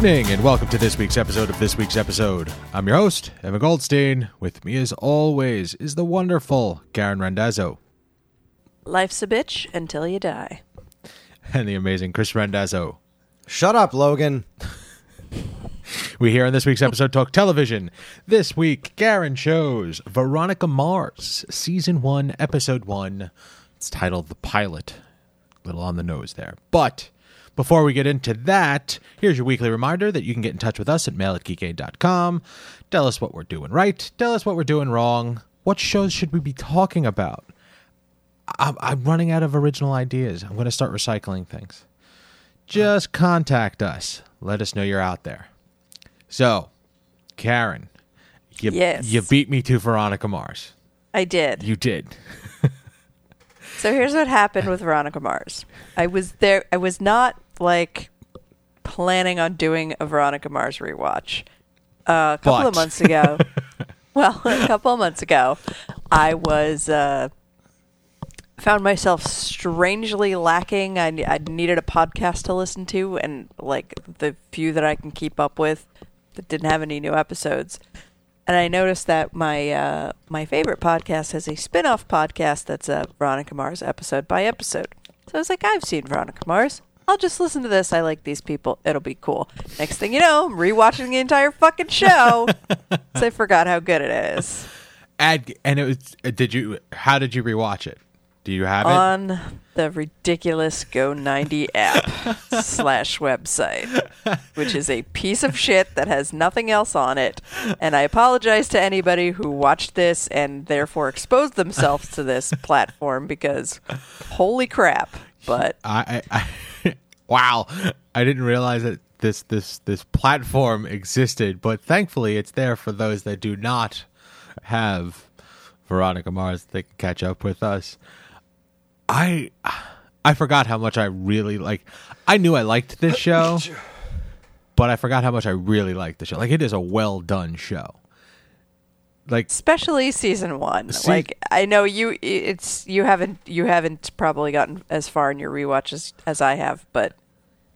Evening, and welcome to this week's episode of This Week's Episode. I'm your host, Evan Goldstein. With me, as always, is the wonderful Karen Randazzo Life's a bitch until you die. and the amazing Chris Randazzo. Shut up, Logan. We here on this week's episode talk television. This week, Karen shows Veronica Mars, season one, episode one. It's titled The Pilot. Little on the nose there. But before we get into that, here's your weekly reminder that you can get in touch with us at mail at geekade.com. Tell us what we're doing right. Tell us what we're doing wrong. What shows should we be talking about? I'm, I'm running out of original ideas. I'm going to start recycling things. Just contact us. Let us know you're out there. So, Karen, you, Yes. you beat me to Veronica Mars. I did. You did. So here's what happened with Veronica Mars. I was there. I was not like planning on doing a Veronica Mars rewatch. Uh, a couple But. of months ago. well, a couple of months ago, I was uh, found myself strangely lacking. I, I needed a podcast to listen to, and like the few that I can keep up with that didn't have any new episodes. And I noticed that my uh, my favorite podcast has a spin-off podcast that's a Veronica Mars episode by episode. So I was like, I've seen Veronica Mars. I'll just listen to this. I like these people. It'll be cool. Next thing you know, I'm rewatching the entire fucking show. so I forgot how good it is. And, and it was, uh, did you, how did you rewatch it? Do you have it? on the ridiculous Go90 app slash website, which is a piece of shit that has nothing else on it. And I apologize to anybody who watched this and therefore exposed themselves to this platform because holy crap. But I, I, I wow, I didn't realize that this this this platform existed, but thankfully it's there for those that do not have Veronica Mars. They can catch up with us. I I forgot how much I really like. I knew I liked this show, but I forgot how much I really liked the show. Like it is a well done show. Like especially season one. See- like I know you it's you haven't you haven't probably gotten as far in your rewatch as, as I have, but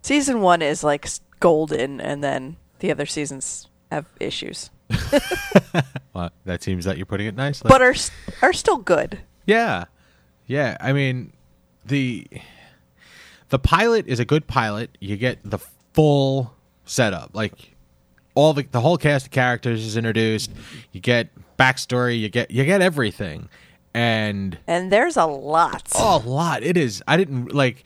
season one is like golden and then the other seasons have issues. well, that seems that you're putting it nicely. but are are still good. Yeah. Yeah, I mean the the pilot is a good pilot. You get the full setup. Like all the the whole cast of characters is introduced. You get backstory, you get you get everything. And And there's a lot. oh, a lot. It is I didn't like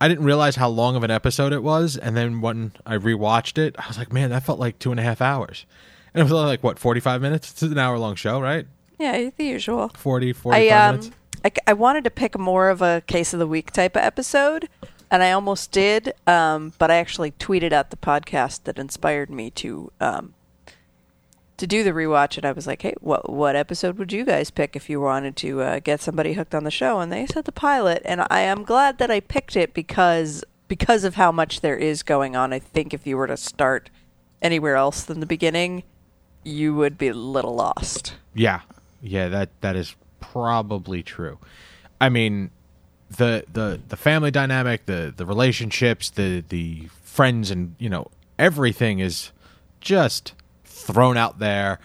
I didn't realize how long of an episode it was, and then when I rewatched it, I was like, man, that felt like two and a half hours. And it was only like what, forty five minutes? It's an hour long show, right? Yeah, the usual. 40, 45 I um minutes. I, I wanted to pick more of a case of the week type of episode, and I almost did. Um, but I actually tweeted out the podcast that inspired me to um to do the rewatch, and I was like, hey, what what episode would you guys pick if you wanted to uh, get somebody hooked on the show? And they said the pilot, and I am glad that I picked it because because of how much there is going on. I think if you were to start anywhere else than the beginning, you would be a little lost. Yeah, yeah, that that is probably true. I mean, the the the family dynamic, the the relationships, the the friends, and you know everything is just thrown out there,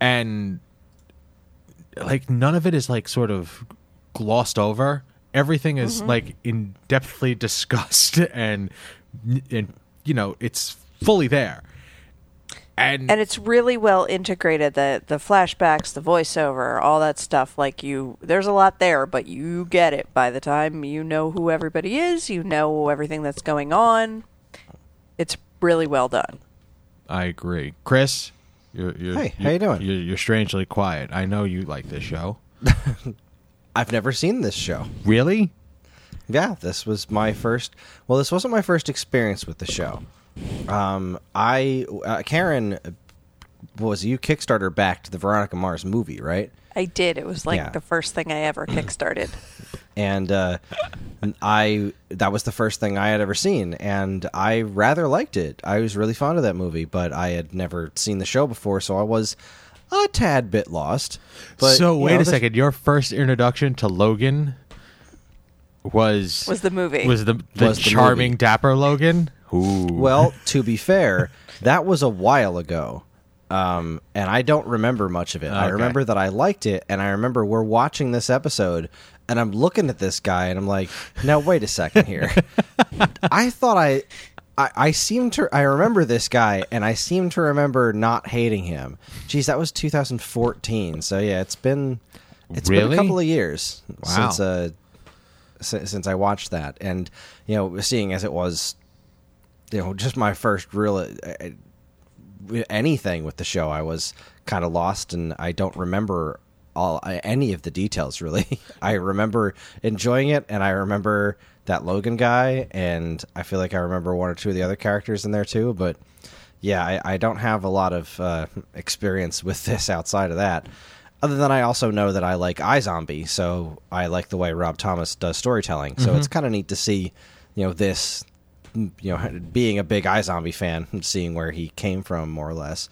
and like none of it is like sort of glossed over. Everything is mm-hmm. like in depthly discussed, and and you know it's fully there. And, and it's really well integrated the the flashbacks the voiceover all that stuff like you there's a lot there but you get it by the time you know who everybody is you know everything that's going on it's really well done I agree. Chris, you're, you're, Hey, you're, how you doing? You're, you're strangely quiet. I know you like this show. I've never seen this show. Really? Yeah, this was my first. Well, this wasn't my first experience with the show. Um, I uh, Karen was you Kickstarter backed the Veronica Mars movie, right? I did. It was like Yeah. the first thing I ever kickstarted. and uh, I that was the first thing I had ever seen, and I rather liked it. I was really fond of that movie, but I had never seen the show before, so I was a tad bit lost. But so wait know, a the- second. Your first introduction to Logan was Was the movie. was the the Was charming movie. dapper Logan. Ooh. Well, to be fair, that was a while ago. Um, and I don't remember much of it. I remember that I liked it, and I remember we're watching this episode, and I'm looking at this guy, and I'm like, now wait a second here. I thought I, I, I seem to, I remember this guy, and I seem to remember not hating him. Geez, that was 2014. So yeah, it's been, it's been a couple of years Wow. since, uh, since, since I watched that, and you know, seeing as it was you know just my first real uh, anything with the show i was kind of lost and i don't remember all any of the details really i remember enjoying it and i remember that logan guy and i feel like i remember one or two of the other characters in there too but yeah i, I don't have a lot of uh, experience with this outside of that other than i also know that i like izombie so i like the way rob thomas does storytelling so it's kind of neat to see you know this you know, being a big iZombie fan, seeing where he came from, more or less.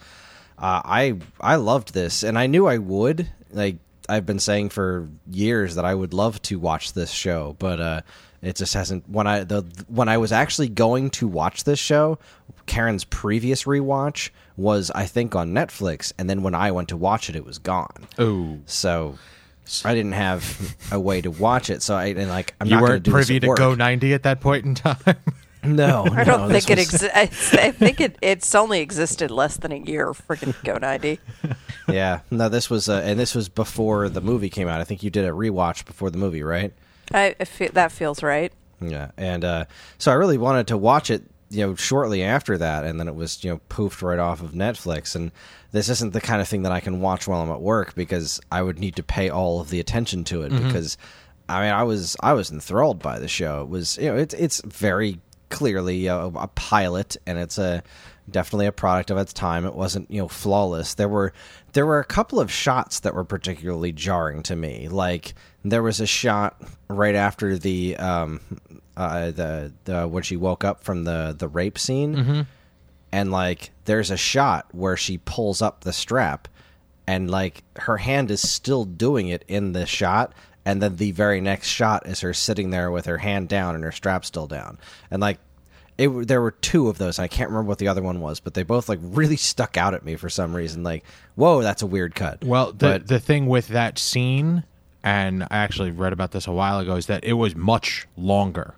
Uh, I I loved this, and I knew I would. Like I've been saying for years that I would love to watch this show, but uh, it just hasn't. When I the when I was actually going to watch this show, Karen's previous rewatch was I think on Netflix, and then when I went to watch it, it was gone. Ooh. So. I didn't have a way to watch it, so I and like I'm You not weren't privy to. Go ninety at that point in time. No, I don't no, think it was- exists. I think it it's only existed less than a year. Freaking Go ninety. yeah, no, this was uh, and this was before the movie came out. I think you did a rewatch before the movie, right? I, I feel, that feels right. Yeah, and uh, so I really wanted to watch it, you know, shortly after that, and then it was you know poofed right off of Netflix. And this isn't the kind of thing that I can watch while I'm at work because I would need to pay all of the attention to it. Because I mean, I was I was enthralled by the show. It was you know it's it's very clearly a, a pilot, and it's a definitely a product of its time. It wasn't you know flawless. There were there were a couple of shots that were particularly jarring to me. Like there was a shot right after the um uh the the when she woke up from the the rape scene, and like there's a shot where she pulls up the strap, and like her hand is still doing it in the shot. And then the very next shot is her sitting there with her hand down and her strap still down, and like it there were two of those. I can't remember what the other one was, but they both like really stuck out at me for some reason. Like, whoa, that's a weird cut. Well, the but the thing with that scene, and I actually read about this a while ago, is that it was much longer.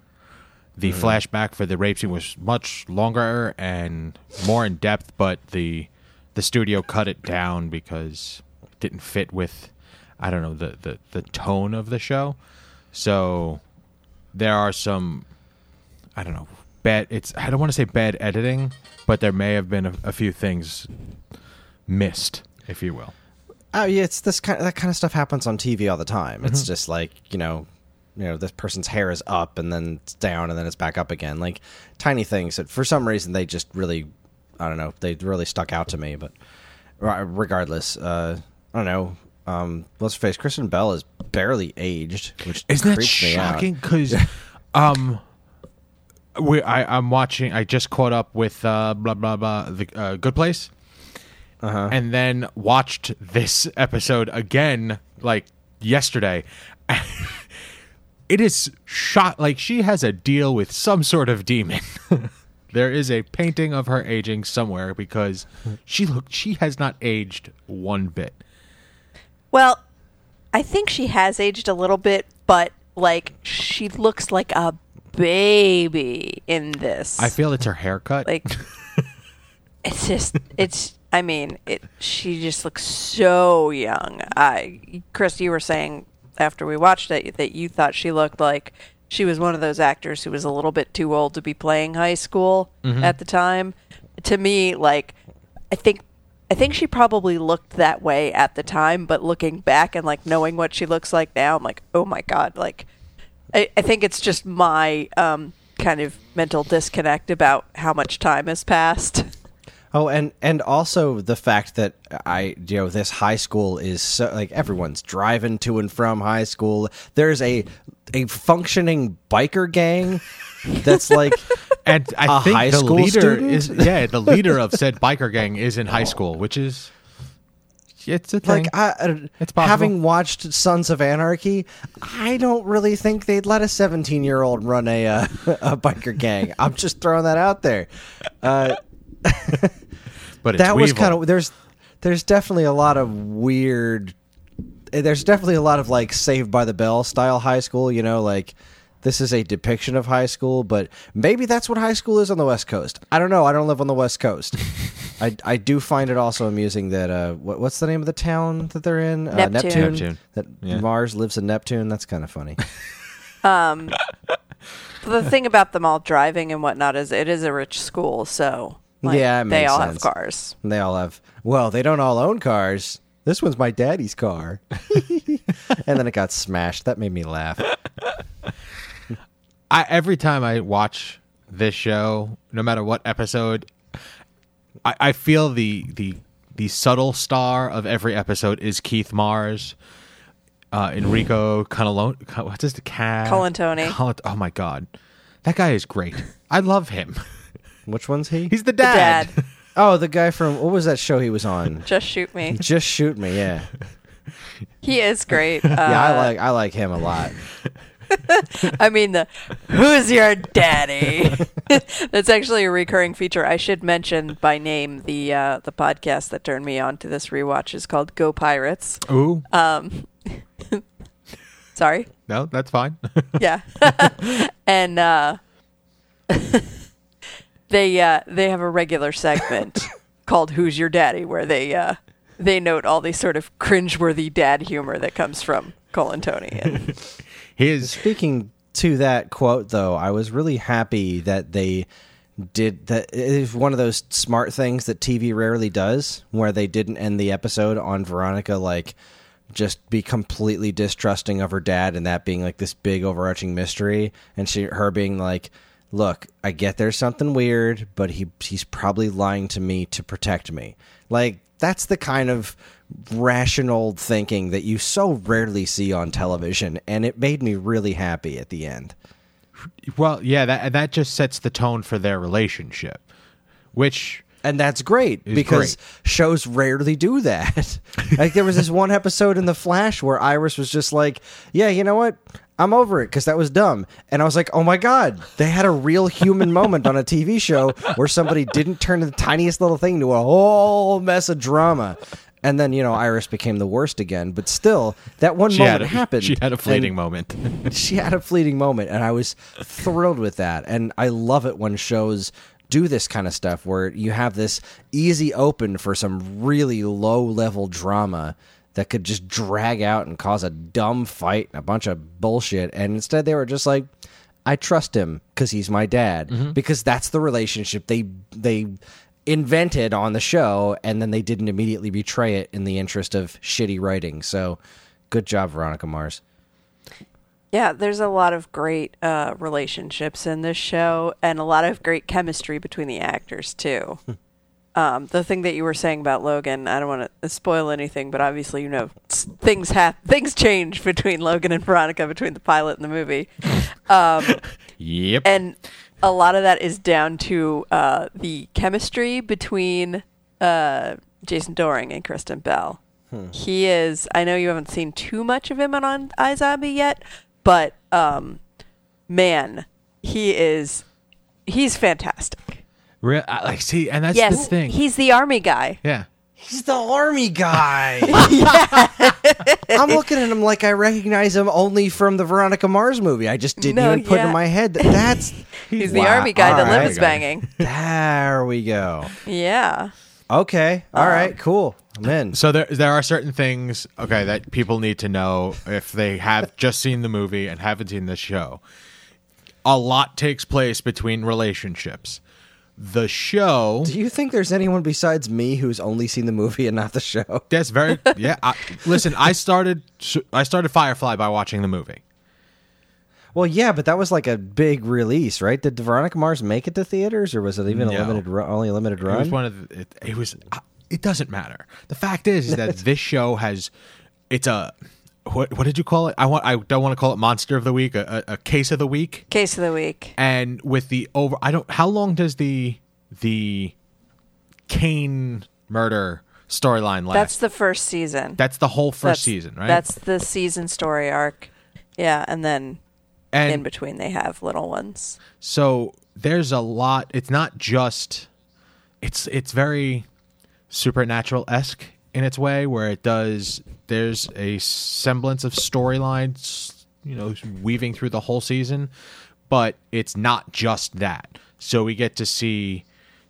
The Mm-hmm. flashback for the rape scene was much longer and more in depth, but the the studio cut it down because it didn't fit with I don't know the the, the tone of the show. So there are some I don't know bad. It's I don't want to say bad editing, but there may have been a, a few things missed, if you will. oh yeah, it's this kind that kind of stuff happens on TV all the time. It's Mm-hmm. just like you know, you know, this person's hair is up and then it's down and then it's back up again. Like tiny things that for some reason they just really, I don't know, they really stuck out to me. But regardless, uh, I don't know. Um, what's her face? Kristen Bell is barely aged, which Isn't that creeps me out. shocking? Because, um, we I I'm watching. I just caught up with uh blah blah blah the uh, Good Place, Uh-huh. and then watched this episode again like yesterday. it is shot like she has a deal with some sort of demon. there is a painting of her aging somewhere because she look she has not aged one bit. Well, I think she has aged a little bit, but like she looks like a baby in this. I feel it's her haircut. like it's just it's I mean, it she just looks so young. I Chris, you were saying after we watched it that you thought she looked like she was one of those actors who was a little bit too old to be playing high school mm-hmm. at the time. To me, like I think I think she probably looked that way at the time, but looking back and like knowing what she looks like now, I'm like, oh my god, like I, I think it's just my um, kind of mental disconnect about how much time has passed. Oh, and and also the fact that I, you know, this high school is so like everyone's driving to and from high school. There's a a functioning biker gang that's like And I A think high the school leader student? is yeah, the leader of said biker gang is in high school, which is it's a thing. like I, uh, It's possible. having watched Sons of Anarchy, I don't really think they'd let a 17 year old run a uh, a biker gang. I'm just throwing that out there. Uh, but it's that was kind of there's there's definitely a lot of weird there's definitely a lot of like saved by the bell style high school you know like this is a depiction of high school but maybe that's what high school is on the west coast. I don't know. I don't live on the west coast. I, I do find it also amusing that uh what, what's the name of the town that they're in? Uh, Neptune. Neptune. that Yeah. mars lives in neptune? That's kind of funny. Um, the thing about them all driving and whatnot is it is a rich school, so like, Yeah, they all sense. have cars. And they all have well they don't all own cars. This one's my daddy's car. And then it got smashed. That made me laugh I every time I watch this show, no matter what episode, I, I feel the the the subtle star of every episode is Keith Mars, uh, Enrico Canalone. What's his cat? Colantoni. Colant- oh my god, that guy is great. I love him. which one's he He's the The dad. dad. Oh, the guy from what was that show he was on? Just shoot me. Just shoot me, yeah. He is great. Uh, Yeah, I like I like him a lot. I mean, the who's your daddy? That's actually a recurring feature. I should mention by name the uh, the podcast that turned me on to this rewatch is called Go Pirates. Ooh, Um, sorry. no, that's fine. Yeah. and uh, they uh, they have a regular segment called "Who's Your Daddy," where they uh, they note all the sort of cringeworthy dad humor that comes from Colantoni. And His Speaking to that quote though, I was really happy that they did that is one of those smart things that TV rarely does where they didn't end the episode on Veronica like just be completely distrusting of her dad and that being like this big overarching mystery and she her being like look i get there's something weird but he he's probably lying to me to protect me. Like that's the kind of rational thinking that you so rarely see on television and it made me really happy at the end. Well, yeah, that that just sets the tone for their relationship, which and that's great because great. shows rarely do that. like there was this one episode in The Flash where Iris was just like, "Yeah, you know what? I'm over it because that was dumb." And I was like, "Oh my god, they had a real human moment on a TV show where somebody didn't turn the tiniest little thing to a whole mess of drama." And then you know Iris became the worst again, but still that one she moment a, happened. She had a fleeting moment. she had a fleeting moment and i was thrilled with that and i love it when shows do this kind of stuff where you have this easy open for some really low level drama that could just drag out and cause a dumb fight and a bunch of bullshit. And instead they were just like i trust him because he's my dad mm-hmm. because that's the relationship they they invented on the show and then they didn't immediately betray it in the interest of shitty writing. So good job veronica mars yeah, there's a lot of great uh, relationships in this show, and a lot of great chemistry between the actors too. Um, the thing that you were saying about Logan, I don't want to spoil anything, but obviously you know things have things change between Logan and Veronica between the pilot and the movie. Um, yep. and a lot of that is down to uh, the chemistry between uh, Jason Dohring and Kristen Bell. He is. I know you haven't seen too much of him on, on iZombie yet, but um, man, he is. He's fantastic. Real, I- like, see, and that's yes, the thing. he's the army guy. yeah. He's the army guy. I'm looking at him like I recognize him only from the Veronica Mars movie. I just didn't No, even put yeah. in my head that that's He's the Wow, army guy that all right. lives banging. There we go. Yeah. Okay. All right. Cool. I'm in. So there there are certain things okay that people need to know if they have just seen the movie and haven't seen the show. A lot takes place between relationships. The show Do you think there's anyone besides me who's only seen the movie and not the show? that's very yeah. I, listen, I started I started Firefly by watching the movie. Well, yeah, but that was like a big release, right? Did Veronica Mars make it to theaters, or was it even No. a limited, only a limited It run? was one of the, it, it was uh, it doesn't matter. The fact is, is that this show has it's a what what did you call it? I want I don't want to call it monster of the week, a, a, a case of the week. Case of the week. And with the over I don't how long does the the Kane murder storyline last? That's the first season. That's the whole first That's- season, right? That's the season story arc. Yeah, and then and in between they have little ones. So there's a lot. It's not just. It's it's very supernatural esque in its way, where it does. There's a semblance of storylines, you know, weaving through the whole season, but it's not just that. So we get to see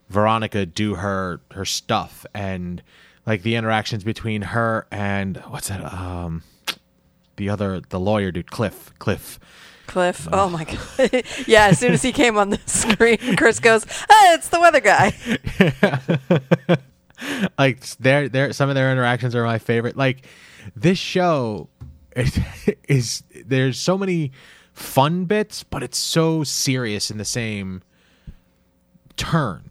Veronica do her her stuff and like the interactions between her and what's that um the other the lawyer dude Cliff Cliff Cliff. Oh my god. yeah, as soon as he came on the screen, Chris goes, "Ah, it's the weather guy." like their their some of their interactions are my favorite. Like this show is, is there's so many fun bits, but it's so serious in the same turn.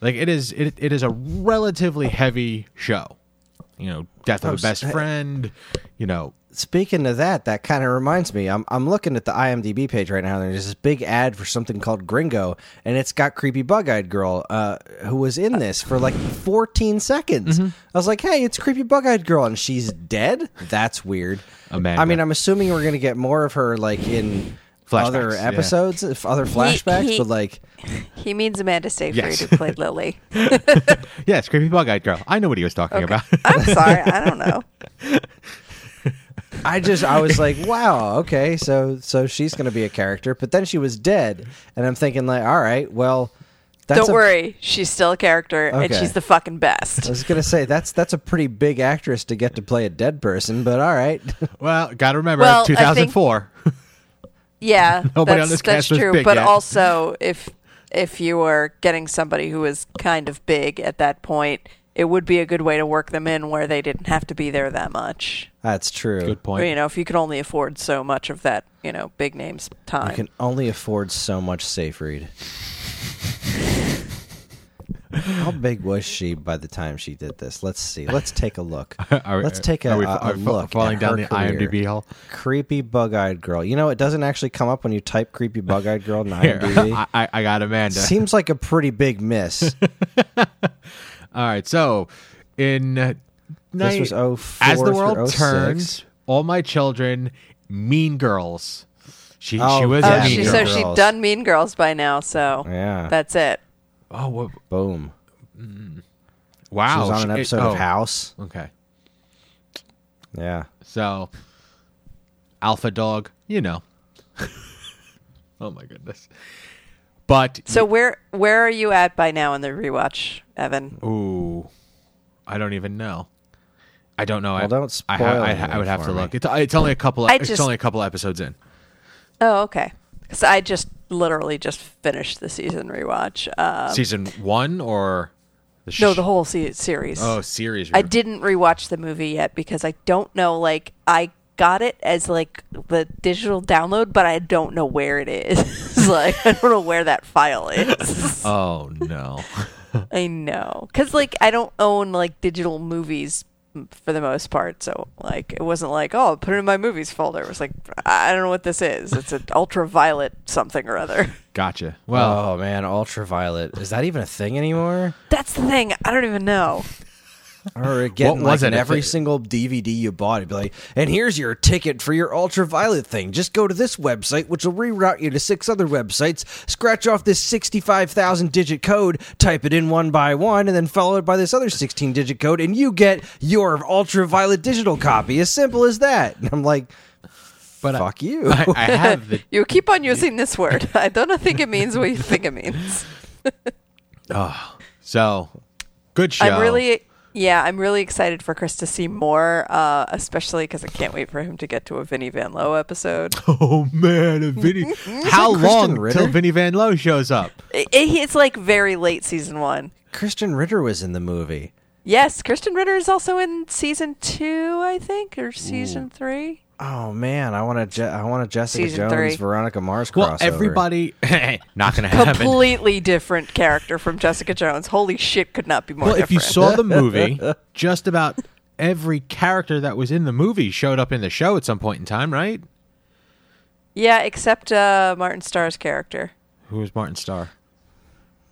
Like it is it, it is a relatively heavy show. You know, death of Oh, a best eh, friend, you know, Speaking of that, that kind of reminds me. I'm I'm looking at the IMDb page right now, and there's this big ad for something called Gringo, and it's got creepy bug-eyed girl uh, who was in this for like 14 seconds. Mm-hmm. I was like, "Hey, it's creepy bug-eyed girl," and she's dead. That's weird. Amanda. I mean, I'm assuming we're gonna get more of her like in Flashbacks, other yeah. episodes, if other flashbacks, he- but like, He means Amanda Seyfried, Yes. who played Lily. yes, creepy bug-eyed girl. I know what he was talking about. I'm sorry, I don't know. I just I was like, wow, okay, so so she's gonna be a character, but then she was dead, and I'm thinking like, all right, well, that's don't a- worry, she's still a character, and she's the fucking best. I was gonna say that's that's a pretty big actress to get to play a dead person, but all right. well, got to remember Well, I think- 2004. Yeah, Nobody that's, on this that's cast was true. big but yet. also, if if you were getting somebody who was kind of big at that point, it would be a good way to work them in where they didn't have to be there that much. That's true. Good Or, point. you know, if you could only afford so much of that, you know, big names time. You can only afford so much Seyfried. How big was she by the time she did this? Let's see. Let's take a look. Are Let's take a, are we- a- are a look. falling at down her the career. IMDb hole. Creepy bug-eyed girl. You know, it doesn't actually come up when you type creepy bug-eyed girl in Here, IMDb. I, I, I got Amanda. Seems like a pretty big miss. All right, so in uh, This was 04 as the world 06. turns, all my children, Mean Girls. She she Oh, was oh, in yeah, she, Mean so Girls. she'd done Mean Girls by now, so Yeah. that's it. oh wha- Boom. wow! She was on She- an it- episode oh, of House. Okay, Yeah. so Alpha Dog, you know. oh my goodness! But So where where are you at by now in the rewatch, Evan? ooh, I don't even know. I don't know. I, don't I, spoil I, I would have to me. look. It's, it's only a couple. I it's just- only a couple episodes in. Oh, okay. So I just literally just finished the season rewatch. Um, Season one or the sh- no, the whole se- series. oh series. I didn't rewatch the movie yet because I don't know. Like I got it as like the digital download, but I don't know where it is. like I don't know where that file is. Oh no. I know because like I don't own like digital movies for the most part. So like it wasn't like oh put it in my movies folder. It was like I don't know what this is. It's an ultraviolet something or other. Gotcha. Well, oh man, ultraviolet. Is that even a thing anymore? That's the thing. I don't even know. Or getting was like it if every it- single DVD you bought, it'd be like, and here's your ticket for your ultraviolet thing. Just go to this website, which will reroute you to six other websites. Scratch off this sixty-five thousand digit code, type it in one by one, and then follow it by this other sixteen digit code, and you get your ultraviolet digital copy. As simple as that. And I'm like, but I- fuck you. I, I have the You keep on using this word. I don't think it means what you think it means. Ah, so good show. I'm really, yeah, I'm really excited for Chris to see more, uh, especially because I can't wait for him to get to a Vinny Van Lowe episode. Oh man, a Vinny. How Christian long Ritter? till Vinny Van Lowe shows up? It- it- it's like very late season one. Krysten Ritter was in the movie. Yes, Krysten Ritter is also in season two, I think, or season three. Oh man, I want a Je- I want a Jessica Season Jones, three. Veronica Mars crossover. Well, everybody not going to happen. Completely different character from Jessica Jones. Holy shit, could not be more Well, if you saw the movie, just about every character that was in the movie showed up in the show at some point in time, right? yeah, except uh, Martin Starr's character. Who is Martin Starr?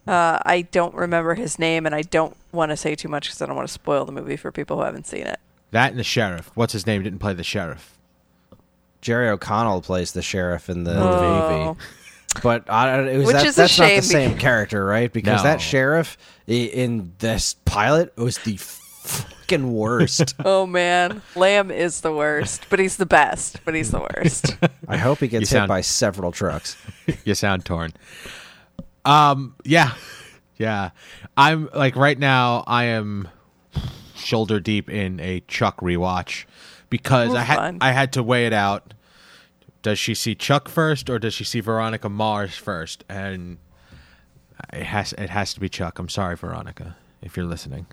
Uh, I don't remember his name, and I don't want to say too much because I don't want to spoil the movie for people who haven't seen it. That and the sheriff. What's his name? Didn't play the sheriff. Jerry O'Connell plays the sheriff in the Oh. movie. But I, it was Which that, is a that's not the same character, right? Because No. that sheriff in this pilot was the fucking worst. Oh man, Lamb is the worst, but he's the best. But he's the worst. I hope he gets You hit by several trucks. you sound torn. Um, yeah, yeah. I'm like right now. I am shoulder deep in a Chuck rewatch because I had fun. I had to weigh it out. Does she see Chuck first, or does she see Veronica Mars first? And it has it has to be Chuck. I'm sorry, Veronica, if you're listening.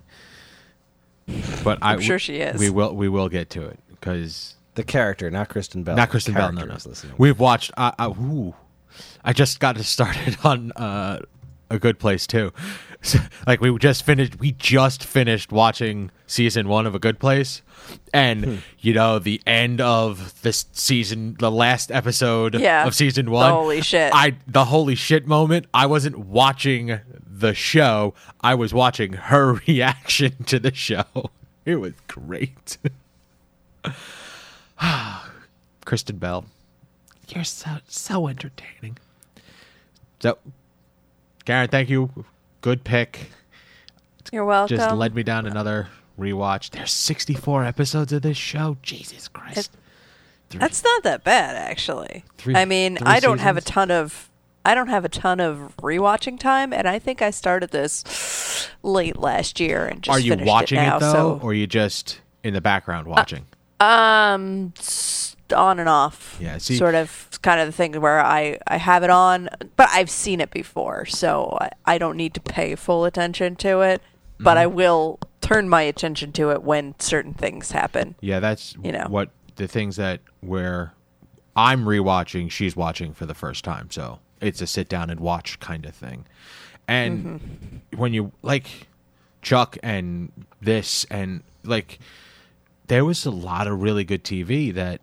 But I, I'm sure she is. We will we will get to it because The character, not Kristen Bell. not Kristen Bell. No, no. listening. We've watched. Uh, uh, ooh, I just got started on uh, a good place too. So, like we just finished. We just finished watching season one of a good place, and Hmm. you know the end of this season, the last episode Yeah. of season The one. holy shit. I the holy shit moment. I wasn't watching the show. I was watching her reaction to the show. It was great. Kristen Bell, you're so so entertaining. So, Karen, thank you. Good pick. You're welcome. Just led me down another rewatch. There's 64 episodes of this show. Jesus Christ. Three- That's not that bad, actually. Three- I mean, I don't have a ton of I don't have a ton of rewatching time, and I think I started this late last year and just Are you watching it, it, though, So, or are you just in the background watching? um, s- on and off. Yeah, see- sort of kind of the thing where I I have it on, but I've seen it before, so I, I don't need to pay full attention to it. But Mm-hmm. I will turn my attention to it when certain things happen. yeah, that's you know. what the things that where I'm rewatching, she's watching for the first time. So it's a sit down and watch kind of thing. And Mm-hmm. when you like Chuck and this and like there was a lot of really good TV that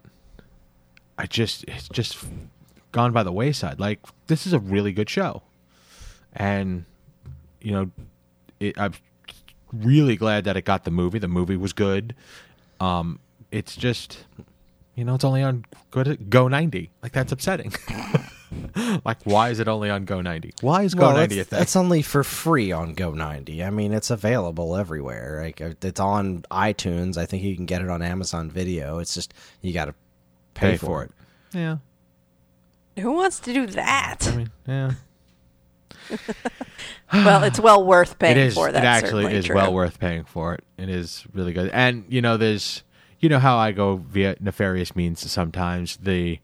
I just it's just gone by the wayside. Like this is a really good show, and you know, it, I'm really glad that it got the movie. The movie was good. Um, it's just you know, it's only on go Go ninety. Like that's upsetting. like why is it only on Go ninety? Why is Go Well, ninety a that's, thing? that's only for free on Go90. I mean, it's available everywhere. Like uh, it's on iTunes. I think you can get it on Amazon Video. It's just you got to pay, Pay for, for it. it. Yeah, Who wants to do that? I mean, yeah. well, it's well worth paying it is. for. it actually is true. well worth paying for it. It is really good. And you know, there's you know how I go via nefarious means sometimes. The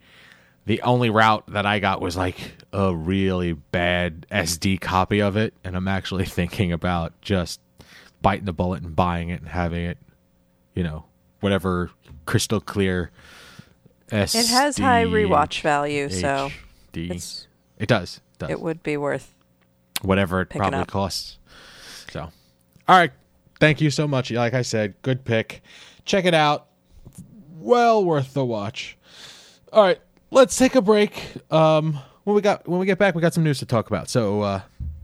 the only route that I got was like a really bad SD copy of it, and I'm actually thinking about just biting the bullet and buying it and having it, you know, whatever crystal clear. SD, It has high rewatch value, so HD. it's- it does. does it would be worth. whatever it it probably up. costs. So, all right. Thank you so much. Like I said, good pick. Check it out. Well worth the watch. All right, let's take a break. Um, when we got when we get back, we got some news to talk about. So, uh,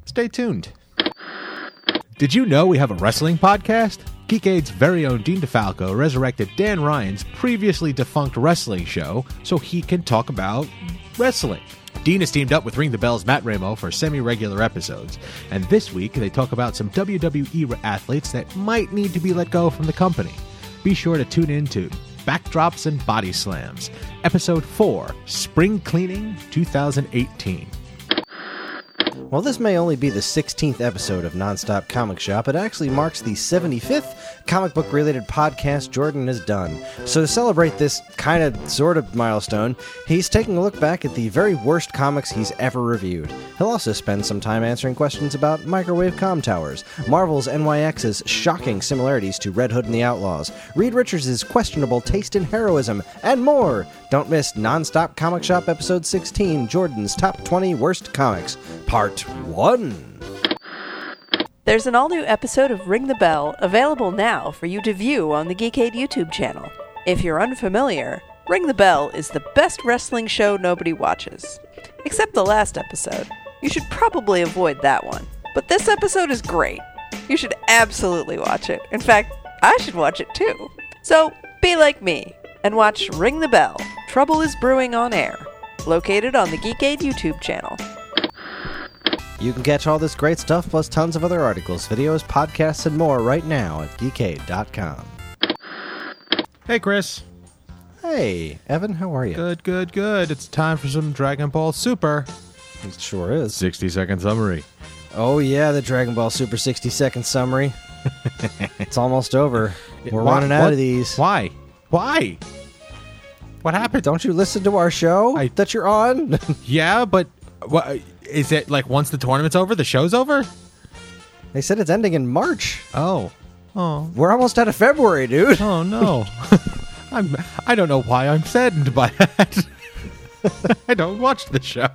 stay tuned. Did you know we have a wrestling podcast? Geekade's very own Dean DeFalco resurrected Dan Ryan's previously defunct wrestling show so he can talk about wrestling. Dean has teamed up with Ring the Bell's Matt Ramo for semi regular episodes, and this week they talk about some WWE athletes that might need to be let go from the company. Be sure to tune in to Backdrops and Body Slams, Episode 4 Spring Cleaning 2018. While this may only be the 16th episode of Nonstop Comic Shop, it actually marks the 75th comic book related podcast Jordan has done. So, to celebrate this kind of sort of milestone, he's taking a look back at the very worst comics he's ever reviewed. He'll also spend some time answering questions about microwave com towers, Marvel's NYX's shocking similarities to Red Hood and the Outlaws, Reed Richards' questionable taste in heroism, and more. Don't miss Nonstop Comic Shop episode 16 Jordan's Top 20 Worst Comics, Part 1. There's an all new episode of Ring the Bell available now for you to view on the Geekade YouTube channel. If you're unfamiliar, Ring the Bell is the best wrestling show nobody watches. Except the last episode. You should probably avoid that one. But this episode is great. You should absolutely watch it. In fact, I should watch it too. So be like me and watch Ring the Bell Trouble is Brewing on Air, located on the Geekade YouTube channel. You can catch all this great stuff plus tons of other articles, videos, podcasts, and more right now at geekade.com. Hey, Chris. Hey, Evan, how are you? Good, good, good. It's time for some Dragon Ball Super It sure is. 60 second summary. Oh, yeah, the Dragon Ball Super 60 second summary. it's almost over. We're Why- running out what- of these. Why? Why? What happened? Don't you listen to our show I- that you're on? Yeah, but what is it like once the tournament's over, the show's over? they said it's ending in March. Oh. Oh. We're almost out of February, dude. Oh no. I'm I don't know why I'm saddened by that. I don't watch the show.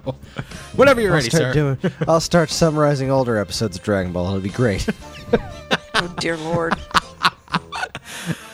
Whenever you're I'll ready, start sir. doing. I'll start summarizing older episodes of Dragon Ball. It'll be great. Oh, dear Lord.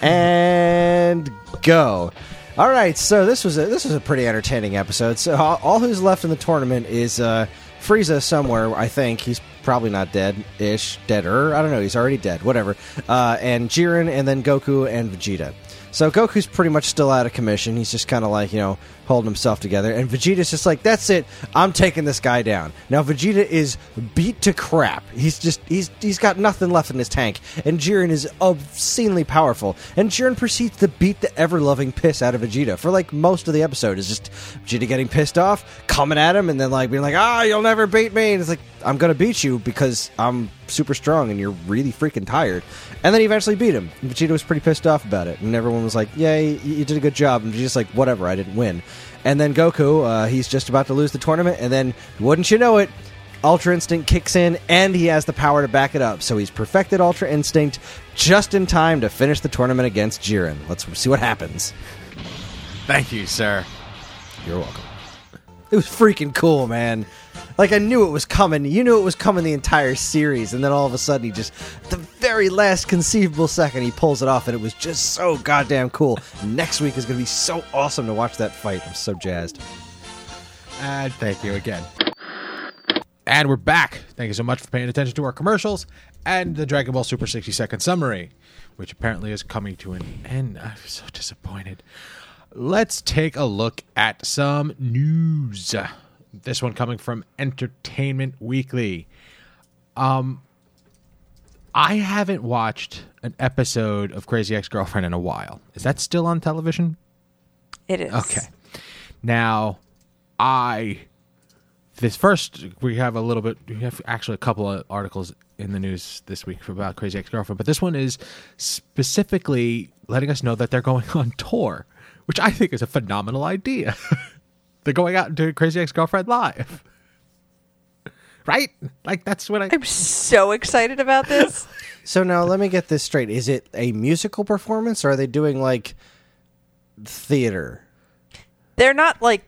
and go. All right, so this was a this was a pretty entertaining episode. So all, all who's left in the tournament is uh, Frieza somewhere. I think he's probably not dead ish, deader. I don't know. He's already dead. Whatever. Uh, and Jiren, and then Goku and Vegeta. So Goku's pretty much still out of commission. He's just kind of like you know holding himself together, and Vegeta's just like, "That's it. I'm taking this guy down." Now Vegeta is beat to crap. He's just he's he's got nothing left in his tank, and Jiren is obscenely powerful. And Jiren proceeds to beat the ever loving piss out of Vegeta for like most of the episode. Is just Vegeta getting pissed off, coming at him, and then like being like, "Ah, you'll never beat me." And it's like, "I'm gonna beat you because I'm super strong, and you're really freaking tired." And then he eventually beat him. And Vegeta was pretty pissed off about it, and everyone was like, "Yay, you did a good job." And Vegeta's like, "Whatever, I didn't win." And then Goku, uh, he's just about to lose the tournament, and then wouldn't you know it, Ultra Instinct kicks in, and he has the power to back it up. So he's perfected Ultra Instinct just in time to finish the tournament against Jiren. Let's see what happens. Thank you, sir. You're welcome. It was freaking cool, man. Like I knew it was coming. You knew it was coming the entire series, and then all of a sudden, he just the very last conceivable second, he pulls it off, and it was just so goddamn cool. Next week is going to be so awesome to watch that fight. I'm so jazzed. And thank you again. And we're back. Thank you so much for paying attention to our commercials and the Dragon Ball Super 60 second summary, which apparently is coming to an end. I'm so disappointed. Let's take a look at some news. This one coming from Entertainment Weekly. Um I haven't watched an episode of Crazy Ex-Girlfriend in a while. Is that still on television? It is. Okay. Now, I this first we have a little bit. We have actually a couple of articles in the news this week about Crazy Ex Girlfriend, but this one is specifically letting us know that they're going on tour, which I think is a phenomenal idea. they're going out and doing Crazy Ex Girlfriend live. Right? Like that's what I I'm so excited about this. So now let me get this straight: is it a musical performance, or are they doing like theater? they're not like,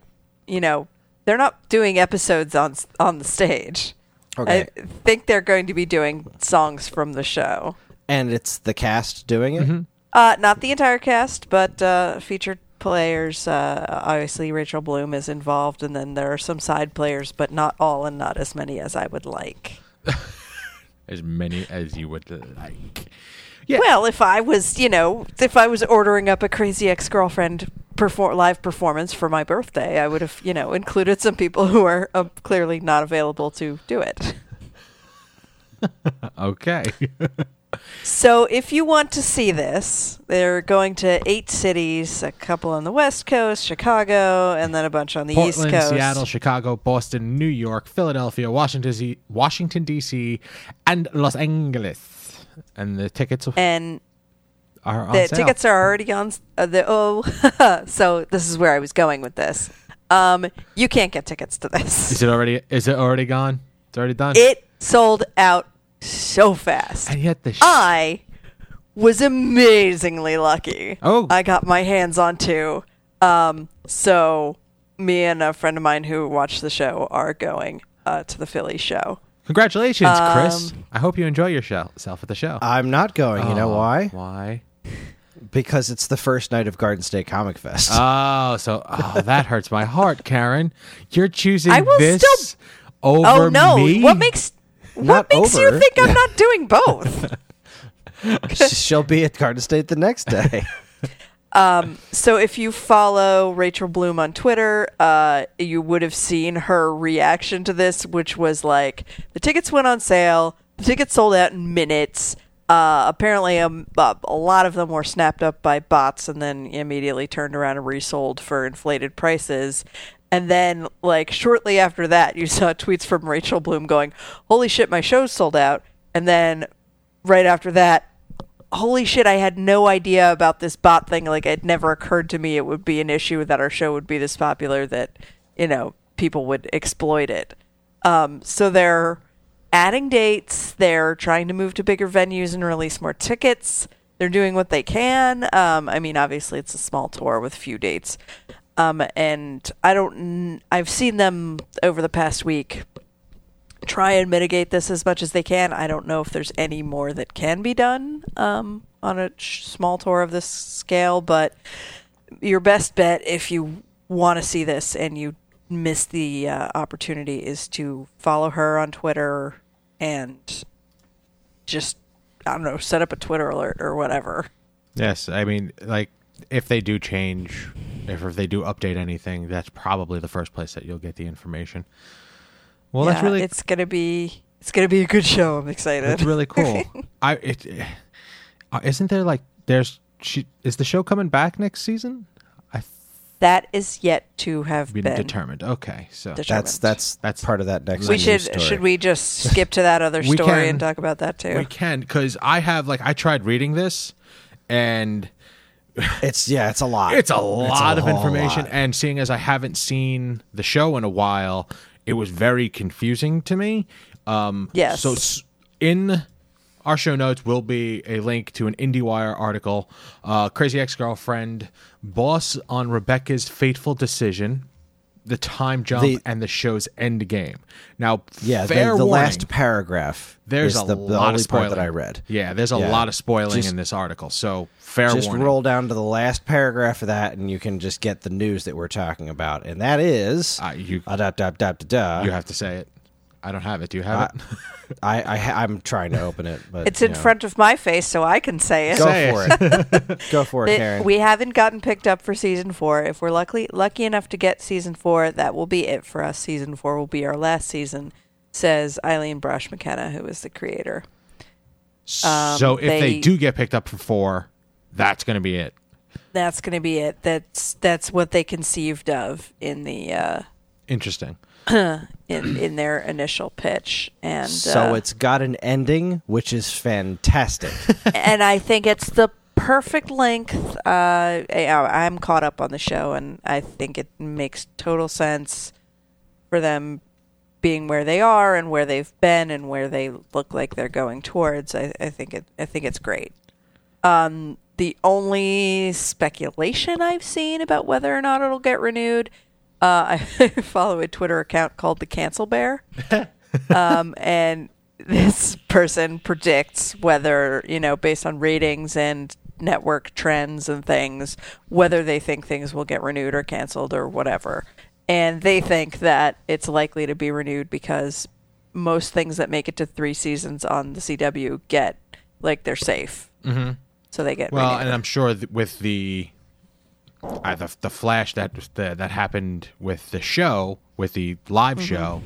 you know, they're not doing episodes on on the stage. Okay. I think they're going to be doing songs from the show. And it's the cast doing it. Uh, not the entire cast, but uh, featured players. Uh, obviously, Rachel Bloom is involved, and then there are some side players, but not all, and not as many as I would like. as many as you would like. Yeah. Well, if I was, you know, if I was ordering up a crazy ex-girlfriend perform live performance for my birthday, I would have, you know, included some people who are uh, clearly not available to do it. Okay. So if you want to see this, they're going to eight cities, a couple on the West Coast, Chicago, and then a bunch on the East Portland, Coast. Seattle, Chicago, Boston, New York, Philadelphia, Washington, Washington D.C., and Los Angeles. And the tickets And are on the sale. tickets are already on uh, the oh so this is where I was going with this. Um you can't get tickets to this. Is it already? Is it already gone? It's already done. It sold out so fast. and yet the sh- I was amazingly lucky. Oh. I got my hands on two. Um, so me and a friend of mine who watched the show are going uh, to the Philly show. congratulations, Chris. Um, I hope you enjoy yourself at the show. I'm not going. You know Oh, why? Why? Because it's the first night of Garden State Comic Fest. Oh, so oh, that hurts my heart, Karen. You're choosing I will this still- over Oh no! me. What makes Not what makes over. you think I'm not doing both? She'll be at Garden State the next day. So if you follow Rachel Bloom on Twitter, uh, you would have seen her reaction to this, which was like the tickets went on sale. The tickets sold out in minutes. Uh, apparently, um, uh, a lot of them were snapped up by bots and then immediately turned around and resold for inflated prices. And then, like shortly after that, you saw tweets from Rachel Bloom going, "Holy shit, my show's sold out!" And then right after that, holy shit, I had no idea about this bot thing. Like, it never occurred to me it would be an issue that our show would be this popular that, you know, people would exploit it. Um, so they're adding dates, they're trying to move to bigger venues and release more tickets. They're doing what they can. Um, I mean, obviously, it's a small tour with few dates. Um, and I don't. I've seen them over the past week try and mitigate this as much as they can. I don't know if there's any more that can be done um, on a sh- small tour of this scale, but your best bet if you want to see this and you miss the uh, opportunity is to follow her on Twitter and just I don't know, set up a Twitter alert or whatever. Yes, I mean, like if they do change, if, if they do update anything, that's probably the first place that you'll get the information. Well, that's really it's gonna be it's gonna be a good show. I'm excited. It's really cool. I it uh, isn't there like there's she is the show coming back next season? I that is yet to have been been determined. Okay, so determined. That's that's That's- that's part of that next. we should story. should we just skip to that other story can. and talk about that too? we can because I have like I tried reading this and It's yeah, it's a lot. it's a lot of information lot. and seeing as i haven't seen the show in a while it was very confusing to me um Yes. so in our show notes will be a link to an IndieWire article, uh, Crazy Ex Girlfriend, Boss on Rebecca's Fateful Decision, the time jump, The- and the show's end game. Now, yeah, the, fair the warning, last paragraph. there's is a the, lot only of spoiling part that I read. Yeah, there's a Yeah. lot of spoiling Just- in this article. So, fair Just warning. roll down to the last paragraph of that, and you can just get the news that we're talking about, and that is Uh, you- uh, da, da, da, da, da. You have to say it. I don't have it. Do you have I, it? I, I, I'm trying to open it, but it's you in know. front of my face, so I can say it. Go Say for it. Go for it, Karen. we haven't gotten picked up for season four. If we're lucky lucky enough to get season four, that will be it for us. Season four will be our last season, says Aline Brosh McKenna, who is the creator. Um, so if they, they- do get picked up for four, that's going to be it. That's going to be it. That's that's what they conceived of in the uh, Interesting. in in their initial pitch, and so uh, it's got an ending, which is fantastic. and I think it's the perfect length. Uh, I'm caught up on the show, and I think it makes total sense for them being where they are and where they've been and where they look like they're going towards. I, I think it. I think it's great. Um, the only speculation I've seen about whether or not it'll get renewed, uh, I follow a Twitter account called the Cancel Bear um, and this person predicts whether you know based on ratings and network trends and things whether they think things will get renewed or canceled or whatever and they think that it's likely to be renewed because most things that make it to three seasons on the cw get like they're safe mm-hmm. so they get Well, renewed. and I'm sure with the uh, the the flash that that that happened with the show with the live Mm-hmm. show.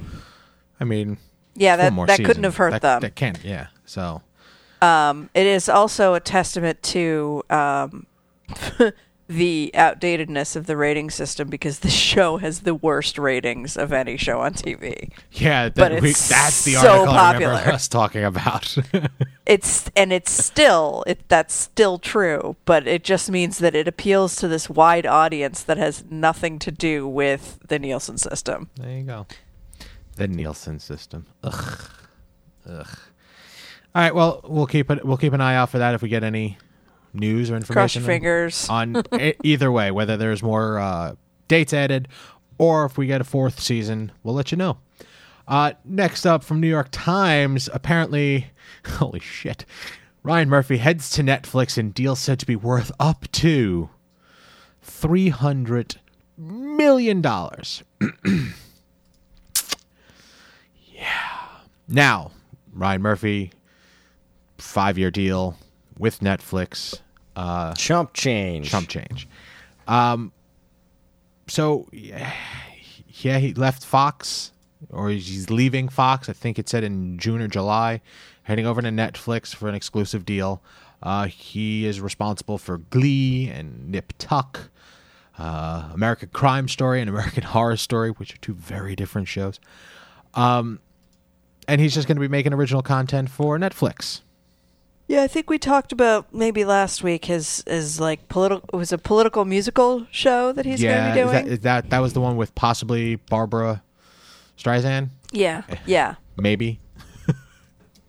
I mean, yeah that, that seasons. couldn't have hurt that, them That can, yeah. So Um, it is also a testament to um, the outdatedness of the rating system because the show has the worst ratings of any show on TV. Yeah, But that, we, it's that's the so article I remember us talking about. It's and it's still it that's still true, but it just means that it appeals to this wide audience that has nothing to do with the Nielsen system. there you go. The Nielsen system. Ugh. Ugh. All right. Well, we'll keep it. We'll keep an eye out for that if we get any news or Cross information your fingers. on e- either way, whether there's more uh, dates added or if we get a fourth season, we'll let you know. Uh, next up from New York Times, apparently, holy shit, Ryan Murphy heads to Netflix and deal said to be worth up to three hundred million dollars. yeah. Now, Ryan Murphy, five year deal with Netflix. Uh, Chump change. chump change. Um, so yeah, yeah, he left Fox, or he's leaving Fox. I think it said in June or July, heading over to Netflix for an exclusive deal. Uh, he is responsible for Glee and Nip Tuck, uh, American Crime Story and American Horror Story, which are two very different shows. Um, and he's just going to be making original content for Netflix. Yeah, I think we talked about maybe last week his his like political it was a political musical show that he's yeah, going to be is doing. that, is that that was the one with possibly Barbra Streisand. yeah, yeah. Maybe.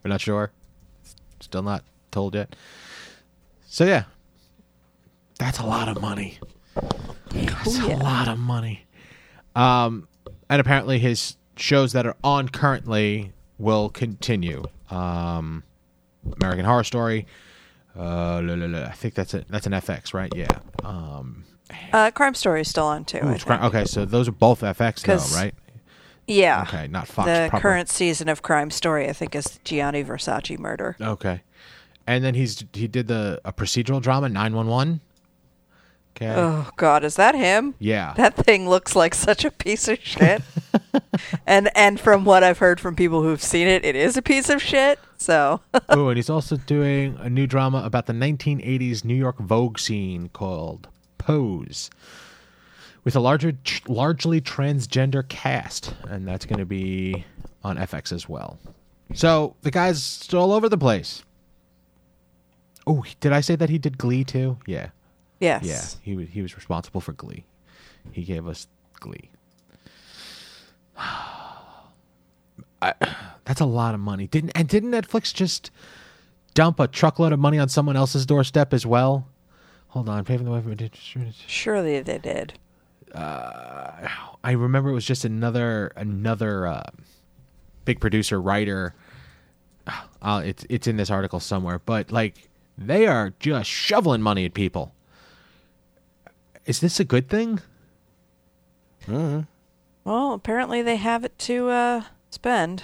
We're not sure. Still not told yet. So yeah. That's a lot of money. That's Ooh, a lot of money. Um and apparently his shows that are on currently will continue. Um American Horror Story. Uh, la, la, la. I think that's it. That's an FX, right? Yeah. Um, Uh, Crime Story is still on too. ooh, I it's gra- okay, so those are both FX now, 'Cause right? Yeah. Okay, not Fox. the proper. current season of Crime Story, I think, is Gianni Versace murder. Okay, and then he's he did the a procedural drama nine one one. Okay. Oh God, is that him? Yeah. That thing looks like such a piece of shit. and and from what I've heard from people who've seen it, it is a piece of shit. So oh, and he's also doing a new drama about the 1980s New York Vogue scene called Pose, with a larger, largely transgender cast, and that's going to be on FX as well. So the guy's all over the place. Oh, did I say that he did Glee too? Yeah. yes. Yeah, he was he was responsible for Glee. He gave us Glee. I, that's a lot of money. Didn't and didn't Netflix just dump a truckload of money on someone else's doorstep as well? Hold on, paving the way for Surely they did. I remember it was just another another uh, big producer writer. Uh, it's it's in this article somewhere, but like they are just shoveling money at people. Is this a good thing? Well, apparently they have it to uh, spend.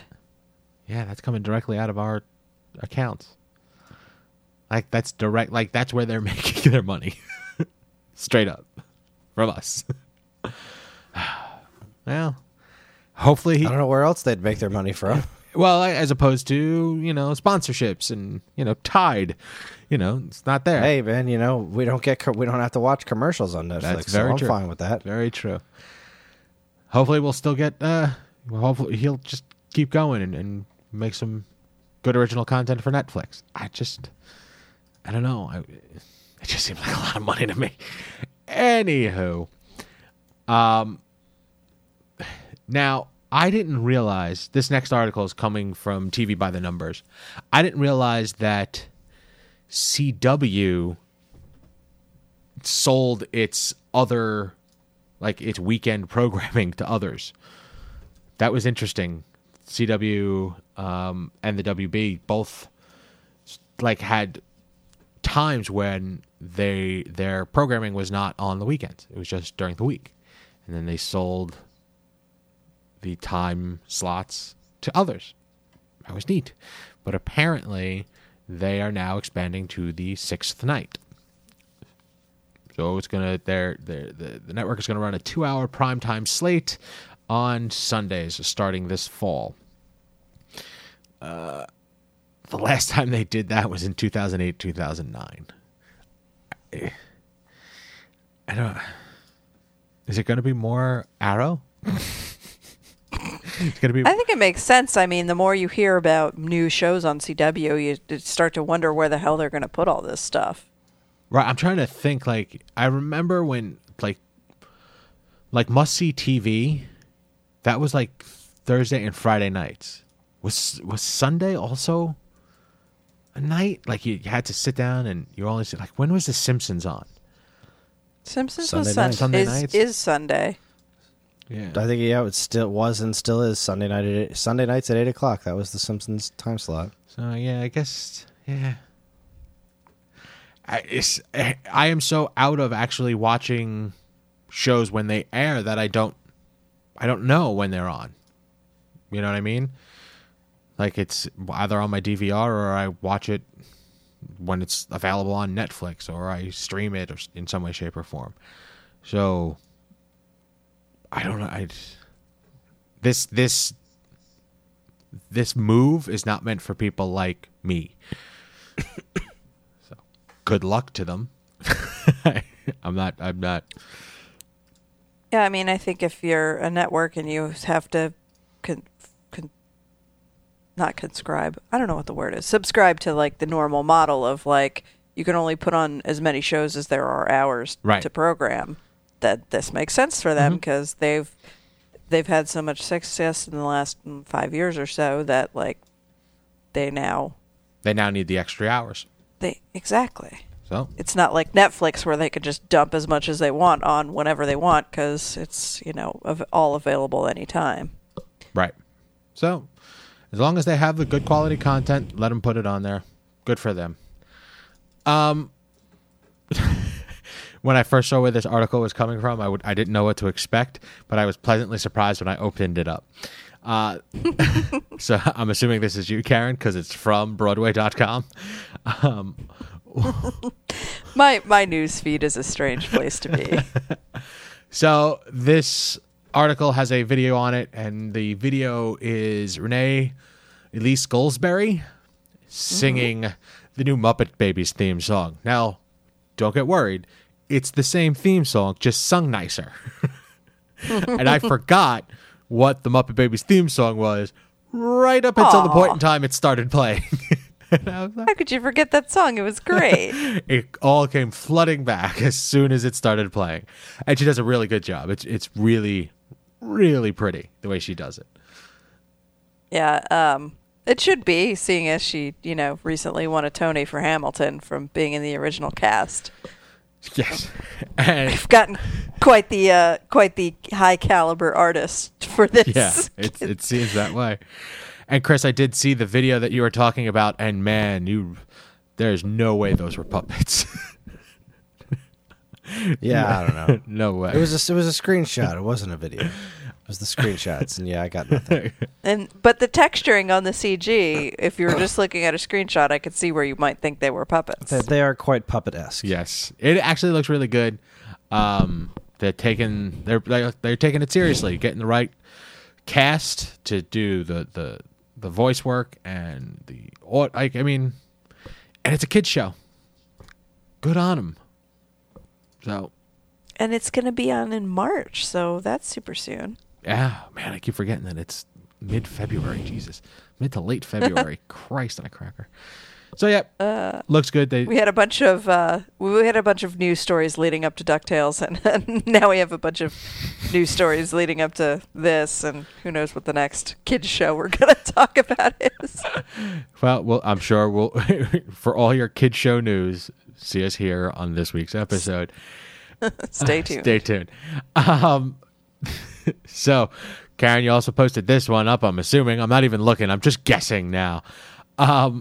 Yeah, that's coming directly out of our accounts. Like that's direct. Like that's where they're making their money, straight up from us. well, hopefully he. I don't know where else they'd make their money from. Well, as opposed to you know sponsorships and you know Tide, you know it's not there. hey, man, you know we don't get co- we don't have to watch commercials on Netflix. That's so very I'm true. fine with that. Very true. Hopefully, we'll still get. uh well, Hopefully, he'll just keep going and, and make some good original content for Netflix. I just, I don't know. I, it just seems like a lot of money to me. Anywho, um, now I didn't realize this next article is coming from TV by the Numbers. I didn't realize that CW sold its other like its weekend programming to others. That was interesting. CW um, and the WB both like had times when they their programming was not on the weekends. It was just during the week. And then they sold the time slots to others. That was neat. But apparently they are now expanding to the sixth night. So it's gonna they're, they're, the the network is gonna run a two hour primetime slate on Sundays starting this fall. Uh, the last time they did that was in 2008, 2009. I, I don't. Is it going to be more Arrow? it's going to be. I think it makes sense. I mean, the more you hear about new shows on CW, you you start to wonder where the hell they're going to put all this stuff. Right, I'm trying to think. Like, I remember when, like, like must see TV. That was like Thursday and Friday nights. Was was Sunday also a night? Like you, you had to sit down and you only sit, like when was The Simpsons on? Simpsons Sunday was night. sun- Sunday is, nights? is Sunday. Yeah, I think yeah, it still was and still is Sunday night at eight, Sunday nights at eight o'clock. That was the Simpsons time slot. So yeah, I guess yeah. I, it's, eh, I am so out of actually watching shows when they air that I don't I don't know when they're on. You know what I mean? Like it's either on my DVR or I watch it when it's available on Netflix or I stream it or in some way, shape, or form. So I don't know. I this this this move is not meant for people like me. so good luck to them. I'm not. I'm not. Yeah, I mean, I think if you're a network and you have to, con, con, not conscribe, I don't know what the word is, subscribe to like the normal model of like you can only put on as many shows as there are hours Right. to program. That this makes sense for them mm-hmm. because they've they've had so much success in the last five years or so that like they now They now need the extra hours. they exactly. So It's not like Netflix where they could just dump as much as they want on whenever they want because it's you know all available anytime. right. So as long as they have the good quality content, let them put it on there. Good for them. Um. when I first saw where this article was coming from, I would I didn't know what to expect, but I was pleasantly surprised when I opened it up. Uh, so I'm assuming this is you, Karen, because it's from Broadway.com. Um, My my news feed is a strange place to be. so this article has a video on it, and the video is Renee Elise Goldsberry singing mm-hmm. the new Muppet Babies theme song. Now, don't get worried; it's the same theme song, just sung nicer. and I forgot what the Muppet Babies theme song was right up until the point in time it started playing. And I was like, How could you forget that song? It was great. it all came flooding back as soon as it started playing. And she does a really good job. It's it's really really pretty the way she does it. yeah, um, it should be, seeing as she you know recently won a Tony for Hamilton from being in the original cast. Yes. And I've gotten quite the uh, quite the high caliber artist for this. yeah, it it seems that way. And Chris, I did see the video that you were talking about and man, you there's no way those were puppets. Yeah, I don't know. no way. It was a, it was a screenshot. It wasn't a video. It was the screenshots, and yeah, I got nothing. And but the texturing on the CG, if you were just looking at a screenshot, I could see where you might think they were puppets. They, they are quite puppet esque. Yes, it actually looks really good. Um, they're taking they're they're they're taking it seriously, getting the right cast to do the the the voice work and the like. I mean, and it's a kids show. Good on them. So And it's going to be on in March, so that's super soon. yeah, man, I keep forgetting that it's mid February. Jesus, mid to late February. Christ on a cracker. So yeah, looks good. They We had a bunch of uh, we had a bunch of news stories leading up to Ducktales, and, and now we have a bunch of news stories leading up to this, and who knows what the next kids show we're going to talk about is. Well, well, I'm sure we'll for all your kid show news. See us here on this week's episode. Stay tuned. Stay tuned. Um, so, Karen, you also posted this one up. I'm assuming. I'm not even looking. I'm just guessing now. Um,